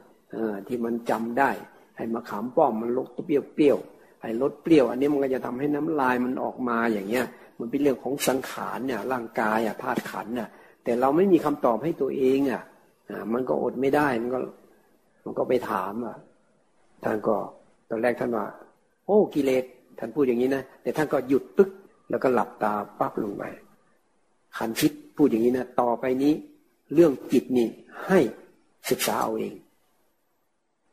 S1: ที่มันจำได้ให้มาขามป้อมมันลดเปรี้ยวเปรี้ยวไอ้ลดเปรี้ยว อันนี้มันก็จะทำให้น้ำลายมันออกมาอย่างเงี้ย มันเป็นเรื่องของสังขารเนี่ยร่างกายอะธาตุขันเนี่ยแต่เราไม่มีคำตอบให้ตัวเองอะมันก็อดไม่ได้มันก็ มันก็ไปถามอะท่านก็ตอนแรกท่านว่า โอ้กิเลสท่านพูดอย่างนี้นะแต่ท่านก็หยุดตึ๊กแล้วก็หลับตาปั๊บลงไปขันคิดพูดอย่างนี้นะต่อไปนี้ เรื่องจิตนี่ให้ ศึกษาเอาเอง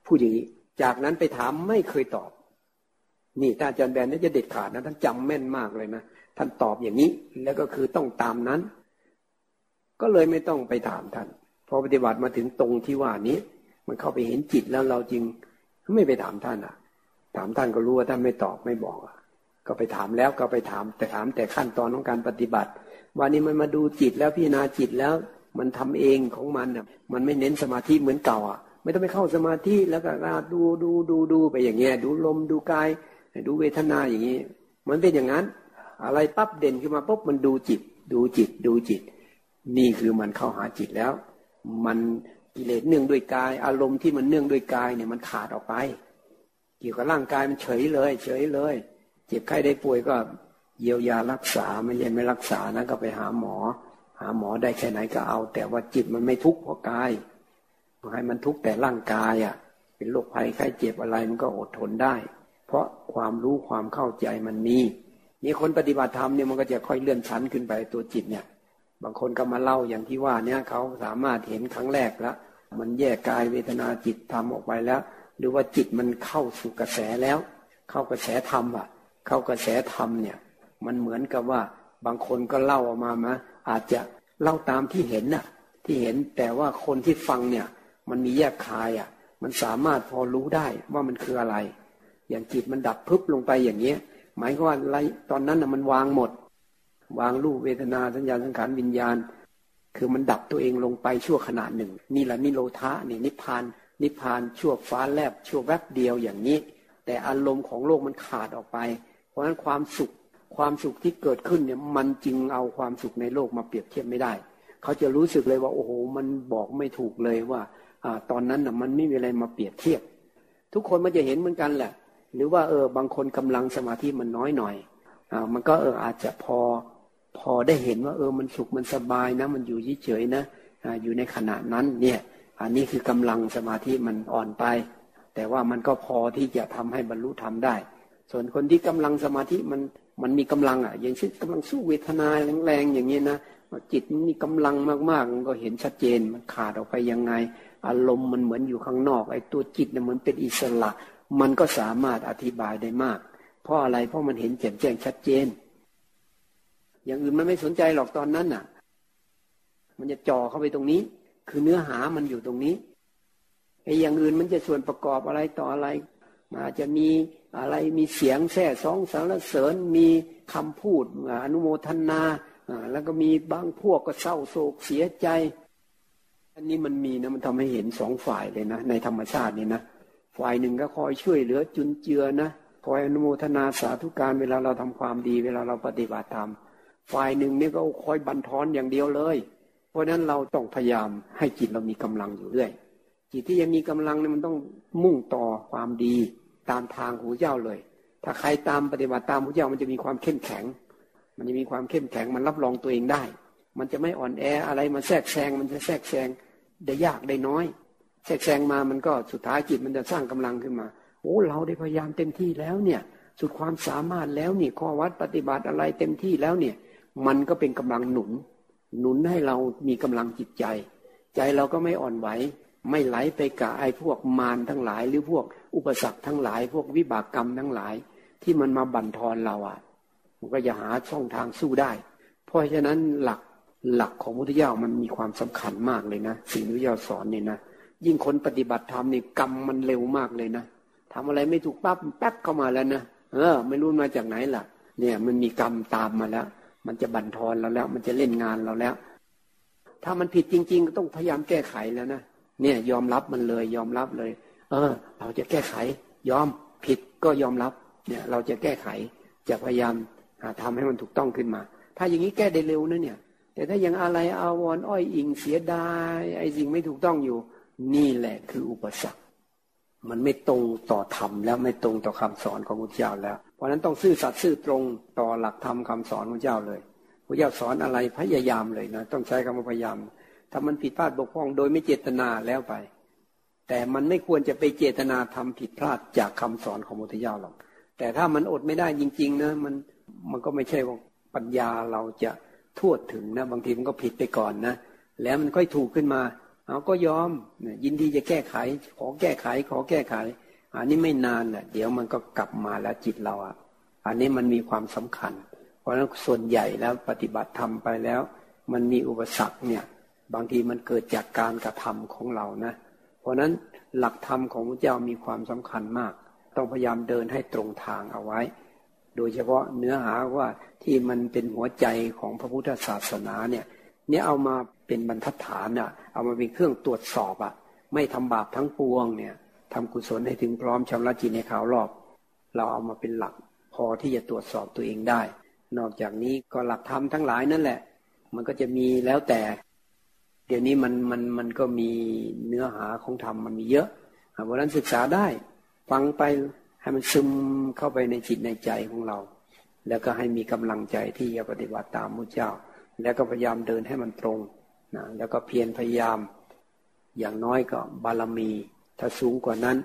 S1: พูดอย่างนี้จากนั้นไปถามไม่เคยตอบ นี่ท่านอาจารย์แบนนี่จะเด็ดขาดนะท่านจำแม่นมากเลยนะท่านตอบอย่างนี้แล้วก็คือต้องตามนั้น ก็เลยไม่ต้องไปถามท่านพอปฏิบัติมาถึงตรงที่ว่านี้ มันเข้าไปเห็นจิตแล้วเราจริงไม่ไปถามท่านอะ ถามท่านก็รู้ว่าท่านไม่ตอบไม่บอกอะก็ไปถามแล้วก็ไปถาม แต่ถามแต่ขั้นตอนของการปฏิบัติ วันนี้มันมาดูจิตแล้วพิจารณาจิตแล้ว มันทำเองของมันอะมันไม่เน้นสมาธิเหมือนเก่าอะไม่ต้องไปเข้าสมาธิแล้วก็ดูดูดูดูไปอย่างเงี้ยดูลมดูกาย ดูเวทนาอย่างนี้ มันเป็นอย่างนั้น อะไรปั๊บเด่นขึ้นมาปุ๊บมันดูจิต ดูจิตดูจิต นี่คือมันเข้าหาจิตแล้ว มันกิเลสเนื่องด้วยกาย อารมณ์ที่มันเนื่องด้วยกายเนี่ยมันขาดออกไป เกี่ยวกับร่างกายมันเฉยเลย เฉยเลย เจ็บไข้ได้ป่วยก็เยียวยารักษาไม่ใช่ไม่รักษานะก็ไปหาหมอาหมอได้แค่ไหนก็เอา แต่ว่าจิตมันไม่ทุกข์เพราะกายให้มันทุกข์แต่ร่างกายอะ เป็นโรคภัยไข้เจ็บอะไรมันก็อดทนได้ เพราะความรู้ความเข้าใจมันมีมีคนปฏิบัติธรรมเนี่ยมันก็จะค่อยเลื่อนชั้นขึ้นไปตัวจิตเนี่ย บางคนก็มาเล่าอย่างที่ว่าเนี่ยเขาสามารถเห็นครั้งแรกแล้วมันแยกกายเวทนาจิตธรรมออกไปแล้ว หรือว่าจิตมันเข้าสู่กระแสแล้ว เข้ากระแสธรรมอะ เข้ากระแสธรรมเนี่ย มันเหมือนกับว่าบางคนก็เล่าออกมามา อาจจะเล่าตามที่เห็นน่ะ ที่เห็นแต่ว่าคนที่ฟังเนี่ย มันมีแยกคายอะ มันสามารถพอรู้ได้ว่ามันคืออะไร อย่างจิตมันดับพึบลงไปอย่างเงี้ย หมายความว่าอะไรตอนนั้นน่ะมันวางหมด วางรูปเวทนาสัญญาสังขารวิญญาณ คือมันดับตัวเองลงไปชั่วขณะหนึ่งนี่แหละนิโรธานี่นิพพานนิพพานชั่วฟ้าแลบชั่วแวบเดียวอย่างนี้ แต่อารมณ์ของโลกมันขาดออกไป เพราะฉะนั้นความสุข ความสุขที่เกิดขึ้นเนี่ยมันจึงเอาความสุขในโลกมาเปรียบเทียบไม่ได้ เขาจะรู้สึกเลยว่า โอ้โหมันบอกไม่ถูกเลยว่าอตอนนั้นน่ะมันไม่มีอะไรมาเปรียบเทียบ ทุกคนมันจะเห็นเหมือนกันแหละ หรือว่าเออบางคนกำลังสมาธิมันน้อยหน่อยอ่ามันก็เอออาจจะพอพอได้เห็นว่า เออมันสุขมันสบายนะ มันอยู่เฉยๆนะอยู่ในขณะนั้นเนี่ย อันนี้คือกำลังสมาธิมันอ่อนไป แต่ว่ามันก็พอที่จะทำให้บรรลุธรรมได้ ส่วนคนที่กำลังสมาธิมัน มันมีกำลังอะ อย่างเช่นกำลังสู้เวทนาแรงๆอย่างนี้นะจิตมีกำลังมากๆมันก็เห็นชัดเจนมันขาดออกไปยังไง อารมณ์มันเหมือนอยู่ข้างนอก ไอ้ตัวจิตเนี่ยเหมือนเป็นอิสระ มันก็สามารถอธิบายได้มาก เพราะอะไรเพราะมันเห็นแจ่มแจ้งชัดเจน อย่างอื่นมันไม่สนใจหรอกตอนนั้นน่ะ มันจะจ่อเข้าไปตรงนี้ คือเนื้อหามันอยู่ตรงนี้ไอ้อย่างอื่นมันจะส่วนประกอบอะไรต่ออะไรมาจะมี อะไรมีเสียงแท่สองสารเสริญมีคำพูดอนุโมทนาแล้วก็มีบางพวกก็เศร้าโศกเสียใจ อันนี้มันมีนะมันทำให้เห็นสองฝ่ายเลยนะ ในธรรมชาตินี่นะฝ่ายหนึ่งก็คอยช่วยเหลือจุนเจือนะคอยอนุโมทนาสาธุการเวลาเราทำความดี เวลาเราปฏิบัติธรรมฝ่ายหนึ่งนี่ก็คอยบันทอนอย่างเดียวเลย เพราะนั้นเราต้องพยายามให้จิตเรามีกำลังอยู่เรื่อยจิตที่ยังมีกำลังเนี่ยมันต้องมุ่งต่อความดี ตามทางของเจ้าเลย ถ้าใครตามปฏิบัติตามพระเจ้ามันจะมีความเข้มแข็ง มันจะมีความเข้มแข็งมันรับรองตัวเองได้ มันจะไม่อ่อนแออะไรมาแทรกแซงมันจะแทรกแซงได้ยากได้น้อย แทรกแซงมามันก็สุดท้ายจิตมันจะสร้างกำลังขึ้นมาโอ้เราได้พยายามเต็มที่แล้วเนี่ย สุดความสามารถแล้วนี่ข้อวัดปฏิบัติอะไรเต็มที่แล้วเนี่ย มันก็เป็นกำลังหนุน หนุนให้เรามีกำลังจิตใจ ใจเราก็ไม่อ่อนไหว ไม่ไหลไปกับไอ้พวกมารทั้งหลาย หรือพวกอุปสรรคทั้งหลาย พวกวิบากกรรมทั้งหลาย ที่มันมาบั่นทอนเราอะ มันก็จะหาช่องทางสู้ได้ เพราะฉะนั้นหลักหลักของพุทธเจ้ามันมีความสำคัญมากเลยนะสิ่งที่พุทธเจ้าสอนเนี่ยนะยิ่งคนปฏิบัติธรรมนี่กรรมมันเร็วมากเลยนะทำอะไรไม่ถูกปั๊บแป๊บเข้ามาแล้วนะเออ ไม่รู้มาจากไหนล่ะ เนี่ยมันมีกรรมตามมาแล้ว มันจะบั่นทอนเราแล้ว มันจะเล่นงานเราแล้ว ถ้ามันผิดจริง ๆ ก็ต้องพยายามแก้ไขแล้วนะ เนี่ย ยอมรับมันเลย ยอมรับเลย เออ เราจะแก้ไข ยอมผิดก็ยอมรับ เนี่ย เราจะแก้ไขจะพยายามทำให้มันถูกต้องขึ้นมา ถ้าอย่างนี้แก้ได้เร็วนะเนี่ย แต่ถ้ายังอะไรอาวรอ้อยอิงเสียดายไอ้สิ่งไม่ถูกต้องอยู่ นี่แหละคืออุปสรรคมันไม่ตรงต่อธรรมแล้วไม่ตรงต่อคำสอนของพระเจ้าแล้ว เพราะฉะนั้นต้องซื่อสัตย์ซื่อตรงต่อหลักธรรมคาสอนของเจ้าเลยพระเจ้าสอนอะไรพยายามเลยนะ ต้องใช้คำว่าพยายาม ถ้ามันผิดพลาดบกพร่องโดยไม่เจตนาแล้วไป แต่มันไม่ควรจะไปเจตนาทำผิดพลาดจากคำสอนของมุทยาหรอก แต่ถ้ามันอดไม่ได้จริง ๆ นะ มันมันก็ไม่ใช่ว่าปัญญาเราจะทั่วถึงนะ บางทีมันก็ผิดไปก่อนนะแล้วมันค่อยถูกขึ้นมาเอาก็ยอมยินดีจะแก้ไข ขอแก้ไข ขอแก้ไข อันนี้ไม่นานแหละเดี๋ยวมันก็กลับมาแล้วจิตเราอะ อันนี้มันมีความสำคัญ เพราะฉะนั้นส่วนใหญ่แล้วปฏิบัติทำไปแล้ว มันมีอุปสรรคเนี่ย บางทีมันเกิดจากการกระทำของเรานะ เพราะนั้นหลักธรรมของพระเจ้ามีความสำคัญมาก ต้องพยายามเดินให้ตรงทางเอาไว้ โดยเฉพาะเนื้อหาว่าที่มันเป็นหัวใจของพระพุทธศาสนาเนี่ยเนี่ยเอามาเป็นบรรทัดฐานอะ เอามาเป็นเครื่องตรวจสอบอะ ไม่ทำบาปทั้งปวงเนี่ยทำกุศลให้ถึงพร้อมชำระจิตในขาวรอบ เราเอามาเป็นหลักพอที่จะตรวจสอบตัวเองได้ นอกจากนี้ก็หลักธรรมทั้งหลายนั่นแหละ มันก็จะมีแล้วแต่ ดี๋ยวนี้มันมันมันก็มีเนื้อหาของธรรมมันมีเยอะเพราะนั้นศึกษาได้ ฟังไปให้มันซึมเข้าไปในจิตในใจของเรา แล้วก็ให้มีกำลังใจที่จะปฏิบัติตามพระเจ้า แล้วก็พยายามเดินให้มันตรงนะแล้วก็เพียรพยายาม อย่างน้อยก็บารมี ถ้าสูงกว่านั้น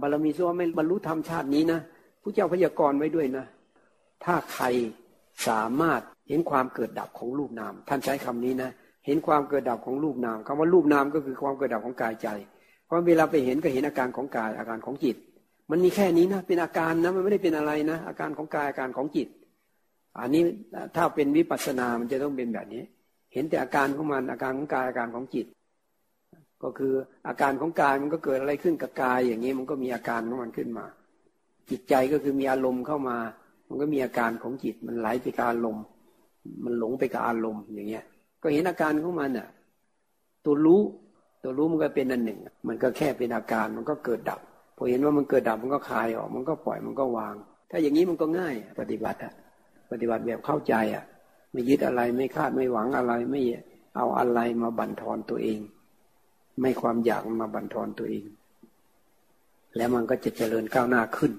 S1: บารมีส่วนไม่บรรลุธรรมชาตินี้นะพระเจ้าพยากรณ์ไว้ด้วยนะ ถ้าใครสามารถเห็นความเกิดดับของรูปนาม ท่านใช้คำนี้นะ เห็นความเกิดดับของรูปนามคำว่ารูปนามก็คือความเกิดดับของกายใจ เพราะเวลาไปเห็นก็เห็นอาการของกายอาการของจิต มันมีแค่นี้นะเป็นอาการนะมันไม่ได้เป็นอะไรนะ อาการของกายอาการของจิต อันนี้ถ้าเป็นวิปัสสนา มันจะต้องเป็นแบบนี้ เห็นแต่อาการของมันอาการของกายอาการของจิต ก็คืออาการของกายมันก็เกิดอะไรขึ้นกับกายอย่างนี้มันก็มีอาการของมันขึ้นมา จิตใจก็คือมีอารมณ์เข้ามา มันก็มีอาการของจิตมันไหลไปกับอารมณ์มันหลงไปกับอารมณ์อย่างเงี้ย ก็เห็นอาการของมันอะ ตัวรู้ ตัวรู้มันก็เป็นอันหนึ่ง มันก็แค่เป็นอาการมันก็เกิดดับพอเห็นว่ามันเกิดดับมันก็คลายออก มันก็ปล่อยมันก็วาง ถ้าอย่างนี้มันก็ง่าย ปฏิบัติอะปฏิบัติแบบเข้าใจอะ ไม่ยึดอะไรไม่คาดไม่หวังอะไรไม่เอาอะไรมาบั่นทอนตัวเอง ไม่ความอยากมาบั่นทอนตัวเอง แล้วมันก็จะเจริญก้าวหน้าขึ้น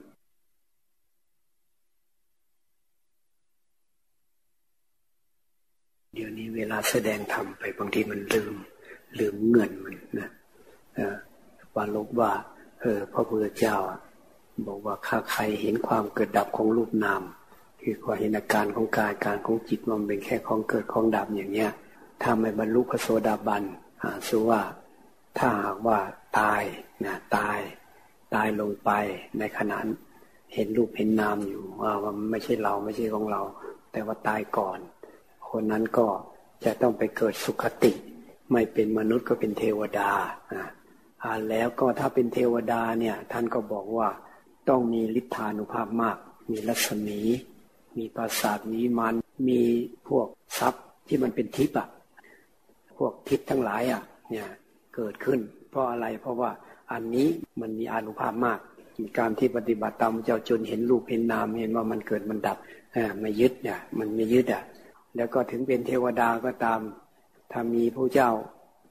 S1: เวลาแสดงธรรมไปบางทีมันลืมลืมเงินมันนะว่าลบว่า เออพระพุทธเจ้า บอกว่าข้าใครเห็นความเกิดดับของรูปนาม คือความเห็นอาการของกายการของจิตมันเป็นแค่ของเกิดของดับอย่างเนี้ยถ้าไม่บรรลุพระโสดาบันหาสุว่าถ้าหากว่าตายนะตาย ตายลงไปในขณะเห็นรูปเห็นนามอยู่ว่ามันไม่ใช่เราไม่ใช่ของเรา แต่ว่าตายก่อน คนนั้นก็ จะต้องไปเกิดสุขติ ไม่เป็นมนุษย์ก็เป็นเทวดาอ่าแล้วก็ถ้าเป็นเทวดาเนี่ยท่านก็บอกว่าต้องมีฤทธานุภาพมาก มีรัศมี มีปราสาทมีมันมีพวกทรัพย์ที่มันเป็นทิพย์อะพวกทิพย์ทั้งหลายอะเนี่ยเกิดขึ้น เพราะอะไรเพราะว่าอันนี้มันมีอนุภาพมากการที่ปฏิบัติตามเจ้าจนเห็นรูปเห็นนามเห็นว่ามันเกิดมันดับไม่ยึดเนี่ยมันไม่ยึดอะ แล้วก็ถึงเป็นเทวดาก็ตาม ถ้ามีพระเจ้า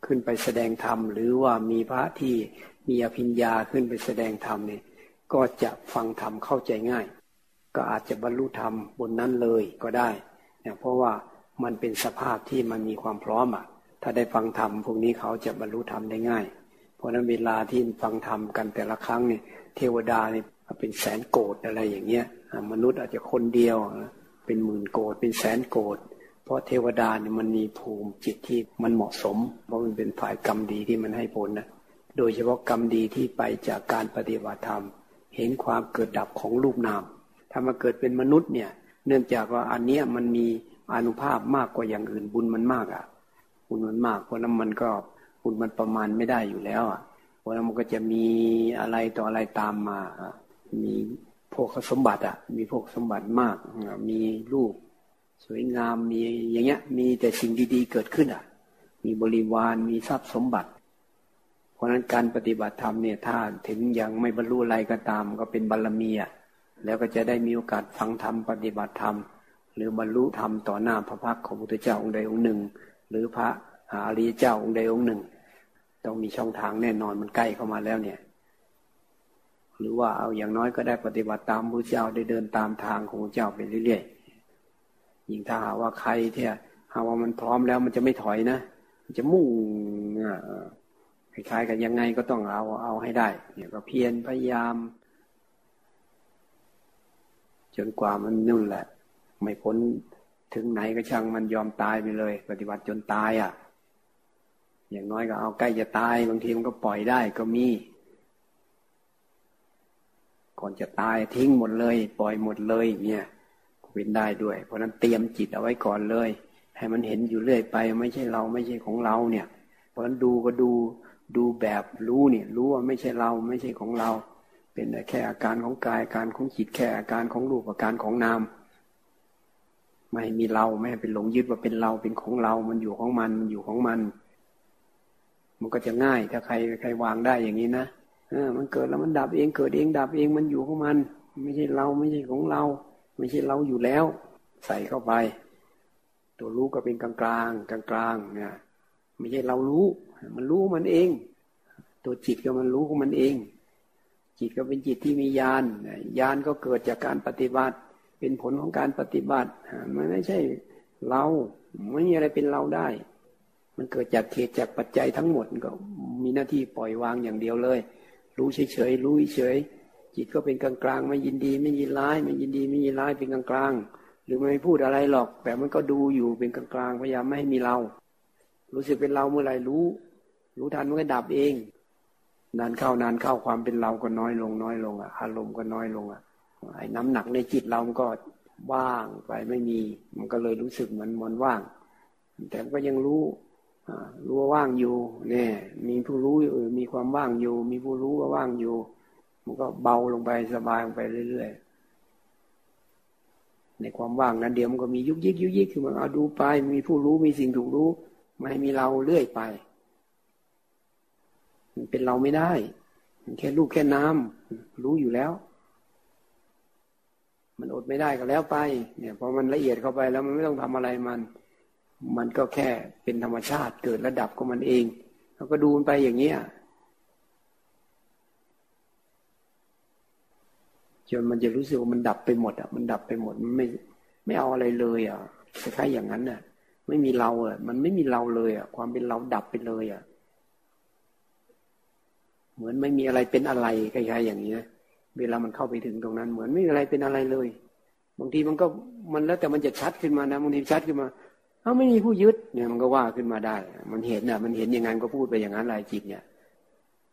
S1: ขึ้นไปแสดงธรรม หรือว่ามีพระที่มีอภิญญาขึ้นไปแสดงธรรมเนี่ยก็จะฟังธรรมเข้าใจง่าย ก็อาจจะบรรลุธรรมบนนั้นเลยก็ได้เนี่ยเพราะว่ามันเป็นสภาพที่มันมีความพร้อมอะ ถ้าได้ฟังธรรมพวกนี้เขาจะบรรลุธรรมได้ง่าย เพราะนั้นเวลาที่ฟังธรรมกันแต่ละครั้งเนี่ยเทวดาเนี่ยเป็นแสนโกดอะไรอย่างเงี้ยมนุษย์อาจจะคนเดียวเป็นหมื่นโกดเป็นแสนโกด เพราะเทวดาเนี่ยมันมีภูมิจิตที่มันเหมาะสม เพราะมันเป็นฝ่ายกรรมดีที่มันให้ผลนะโดยเฉพาะกรรมดีที่ไปจากการปฏิบัติธรรม เห็นความเกิดดับของรูปนาม ถ้ามาเกิดเป็นมนุษย์เนี่ย เนื่องจากว่าอันเนี้ยมันมีอนุภาพมากกว่าอย่างอื่นบุญมันมากอะ บุญมันมากเพราะนั้นมันก็บุญมันประมาณไม่ได้อยู่แล้วอะเพราะนั้นมันก็จะมีอะไรต่ออะไรตามมา มีพวกสมบัติอะ มีพวกสมบัติมาก มีลูก สวยงามมีอย่างเงี้ย มีแต่สิ่งดี ๆ เกิดขึ้นอะ มีบริวารมีทรัพย์สมบัติ เพราะนั้นการปฏิบัติธรรมเนี่ยถ้าถึงยังไม่บรรลุอะไรก็ตาม ก็เป็นบารมีอะแล้วก็จะได้มีโอกาสฟังธรรมปฏิบัติธรรม หรือบรรลุธรรมต่อหน้าพระพักของพระพุทธเจ้าองค์ใดองค์หนึ่ง หรือพระอริยเจ้าองค์ใดองค์หนึ่ง ต้องมีช่องทางแน่นอนมันใกล้เข้ามาแล้วเนี่ย หรือว่าเอาอย่างน้อยก็ได้ปฏิบัติตามพระเจ้าได้เดินตามทางของพระเจ้าไปเรื่อยๆ ยิ่งถ้าหาว่าใครที่หาว่ามันพร้อมแล้วมันจะไม่ถอยนะมันจะมุ่งคล้ายๆกันยังไงก็ต้องเอาเอาให้ได้ เนี่ยก็เพียรพยายาม จนกว่ามันนุ่นแหละ ไม่พ้นถึงไหนก็ช่างมันยอมตายไปเลย ปฏิบัติจนตายอะ่ะ อย่างน้อยก็เอาใกล้จะตายบางทีมันก็ปล่อยได้ก็มีก่อนจะตายทิ้งหมดเลย ปล่อยหมดเลยเนี่ย เป็นได้ด้วย เพราะนั้นเตรียมจิตเอาไว้ก่อนเลย ให้มันเห็นอยู่เรื่อยไป ไม่ใช่เราไม่ใช่ของเราเนี่ย เพราะนั้นดูก็ดูดูแบบรู้เนี่ย รู้ว่าไม่ใช่เราไม่ใช่ของเรา เป็นแค่อาการของกายอาการของจิตแค่อาการของรูปอาการของนามไม่มีเราไม่ให้เป็นหลงยึดว่าเป็นเราเป็นของเรา มันอยู่ของมันมันอยู่ของมัน มันก็จะง่ายถ้าใครใครวางได้อย่างนี้นะเออมันเกิดแล้วมันดับเองเกิดเองดับเองมันอยู่ของมัน ไม่ใช่เราไม่ใช่ของเรา ไม่ใช่เราอยู่แล้ว ใส่เข้าไป ตัวรู้ก็เป็นกลางกลางกลางกลางเนี่ยไม่ใช่เรารู้ มันรู้มันเอง ตัวจิตก็มันรู้ของมันเอง จิตก็เป็นจิตที่มีญาณญาณก็เกิดจากการปฏิบัติ เป็นผลของการปฏิบัติมันไม่ใช่เราไม่มีอะไรเป็นเราได้ มันเกิดจากเหตุจากปัจจัยทั้งหมดก็มีหน้าที่ปล่อยวางอย่างเดียวเลย รู้เฉยๆรู้เฉย จิตก็เป็นกลางๆไม่ยินดีไม่ยินร้ายไม่ยินดีไม่ยินร้ายเป็นกลางๆหรือไม่พูดอะไรหรอก แต่มันก็ดูอยู่เป็นกลางๆพยายามไม่ให้มีเรา รู้สึกเป็นเราเมื่อไหร่รู้ รู้ทันมันก็ดับเอง นานเข้านานเข้าความเป็นเราก็น้อยลงน้อยลงอะอารมณ์ก็น้อยลงอะไอ้น้ำหนักในจิตเรามันก็ว่างไปไม่มี มันก็เลยรู้สึกเหมือนมันว่าง แต่ก็ยังรู้รู้ว่าว่างอยู่เนี่ยมีผู้รู้เออมีความว่างอยู่ มีผู้รู้ว่าว่างอยู่ มันก็เบาลงไปสบายลงไปเรื่อยๆ ในความว่างนั้นเดี๋ยวมันก็มียุกยิกยุกยิกคือมันเอาดูไปมีผู้รู้มีสิ่งถูกรู้ ไม่มีเราเรื่อยไป มันเป็นเราไม่ได้ มันแค่ลูกแค่น้ำรู้อยู่แล้ว มันอดไม่ได้ก็แล้วไป เนี่ยพอมันละเอียดเข้าไปแล้วมันไม่ต้องทำอะไรมัน มันก็แค่เป็นธรรมชาติเกิดระดับของมันเองเราก็ดูมันไปอย่างเงี้ย จนมันจะรู้สึกว่ามันดับไปหมดอะมันดับไปหมดมันไม่ไม่เอาอะไรเลย อะคล้ายๆอย่างนั้นน่ะ ไม่มีเราอะ มันไม่มีเราเลยอะ ความเป็นเราดับไปเลยอะ เหมือนไม่มีอะไรเป็นอะไรคล้ายๆอย่างนี้เวลามันเข้าไปถึงตรงนั้น เหมือนไม่มีอะไรเป็นอะไรเลย บางทีมันก็มันแล้วแต่มันจะชัดขึ้นมานะบางทีชัดขึ้นมาเขาไม่มีผู้ยึดเนี่ยมันก็ว่าขึ้นมาได้ มันเห็นอะ มันเห็นอย่างนั้นก็พูดไปอย่างนั้นลายจิตเนี่ย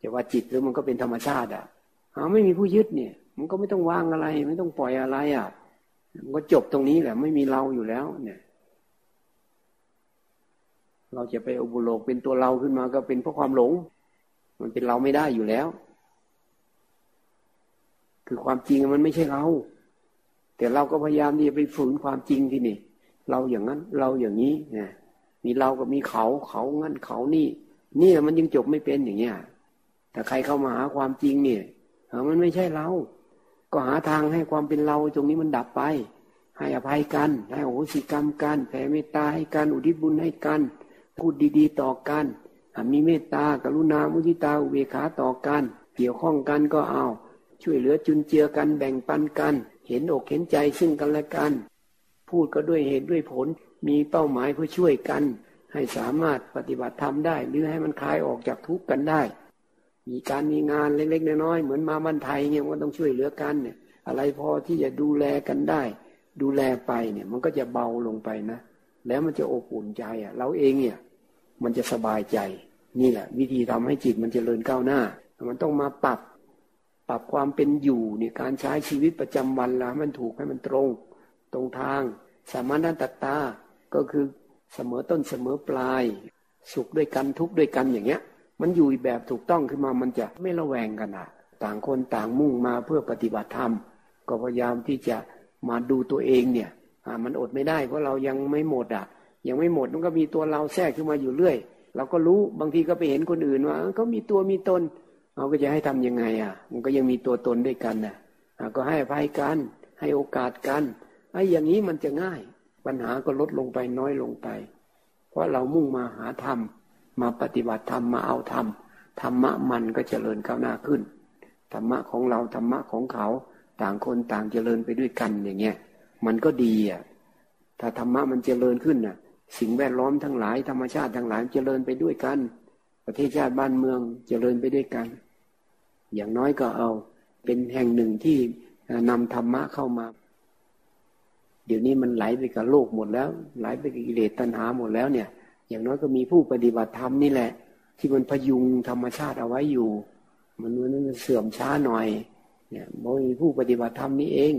S1: จะว่าจิตหรือมันก็เป็นธรรมชาติอะเขาไม่มีผู้ยึดเนี่ย มันก็ไม่ต้องวางอะไร ไม่ต้องปล่อยอะไรอะ มันก็จบตรงนี้แหละ ไม่มีเราอยู่แล้ว เนี่ย เราจะไปอุบุโลกเป็นตัวเราขึ้นมาก็เป็นเพราะความหลง มันเป็นเราไม่ได้อยู่แล้ว คือความจริงมันไม่ใช่เรา แต่เราก็พยายามที่จะไปฝืนความจริงที่นี่ เราอย่างนั้น เราอย่างนี้เนี่ยมีเราก็มีเขาเขางั้นเขานี่นี่มันยังจบไม่เป็นอย่างเงี้ยแต่ใครเข้ามาหาความจริงเนี่ยมันไม่ใช่เรา ก็หาทางให้ความเป็นเราตรงนี้มันดับไป ให้อภัยกันให้โอสิกรรมกันแผ่เมตตาให้กันอุทิศบุญให้กันพูดดีๆ ต่อกันมีเมตตากรุณามุทิตาอุเบกขาต่อกันเกี่ยวข้องกันก็เอา ช่วยเหลือจุนเจือกันแบ่งปันกัน เห็นอกเห็นใจซึ่งกันและกัน พูดก็ด้วยเหตุด้วยผลมีเป้าหมายเพื่อช่วยกัน ให้สามารถปฏิบัติธรรมได้ หรือให้มันคลายออกจากทุกข์กันได้ มีการมีงานเล็กๆน้อยๆเหมือนมาบ้านไทยเนี่ยมันต้องช่วยเหลือกันเนี่ย อะไรพอที่จะดูแลกันได้ ดูแลไปเนี่ย มันก็จะเบาลงไปนะแล้วมันจะอบอุ่นใจอะ เราเองเนี่ย มันจะสบายใจ นี่แหละ วิธีทำให้จิตมันจเจริญก้าวหน้า มันต้องมาปรับ ปรับความเป็นอยู่เนี่ยการใช้ชีวิตประจำวันละมันถูกให้มันตรง ตรงทางสามานันตตาก็คือเสมอต้นเสมอปลาย สุขด้วยกันทุกข์ด้วยกันอย่างเงี้ย มันอยู่แบบถูกต้องขึ้นมามันจะไม่ระแวงกันอะต่างคนต่างมุ่งมาเพื่อปฏิบัติธรรม ก็พยายามที่จะมาดูตัวเองเนี่ยมันอดไม่ได้เพราะเรายังไม่หมดอะ ยังไม่หมดมันก็มีตัวเราแทรกขึ้นมาอยู่เรื่อย เราก็รู้บางทีก็ไปเห็นคนอื่นว่าเขามีตัวมีตนเราก็จะให้ทํำยังไงอะ มันก็ยังมีตัวตนด้วยกันนะก็ให้อภัยกันให้โอกาสกันไอ้อย่างนี้มันจะง่าย ปัญหาก็ลดลงไปน้อยลงไป เพราะเรามุ่งมาหาธรรม มาปฏิบัติธรรมมาเอาธรรมธรรมะมันก็เจริญก้าวหน้าขึ้นธรรมะของเราธรรมะของเขา ต่างคนต่างเจริญไปด้วยกันอย่างเงี้ยมันก็ดีอะถ้าธรรมะมันเจริญขึ้นน่ะ สิ่งแวดล้อมทั้งหลายธรรมชาติทั้งหลายเจริญไปด้วยกัน ประเทศชาติบ้านเมืองเจริญไปด้วยกัน อย่างน้อยก็เอา เป็นแห่งหนึ่งที่นำธรรมะเข้ามา เดี๋ยวนี้มันไหลไปกับโลกหมดแล้ว ไหลไปกับกิเลสตัณหาหมดแล้วเนี่ย อย่างน้อยก็มีผู้ปฏิบัติธรรมนี่แหละ ที่มันพยุงธรรมชาติเอาไว้อยู่ มันมันเสื่อมช้าหน่อยเนี่ยมันมีผู้ปฏิบัติธรรมนี่เอง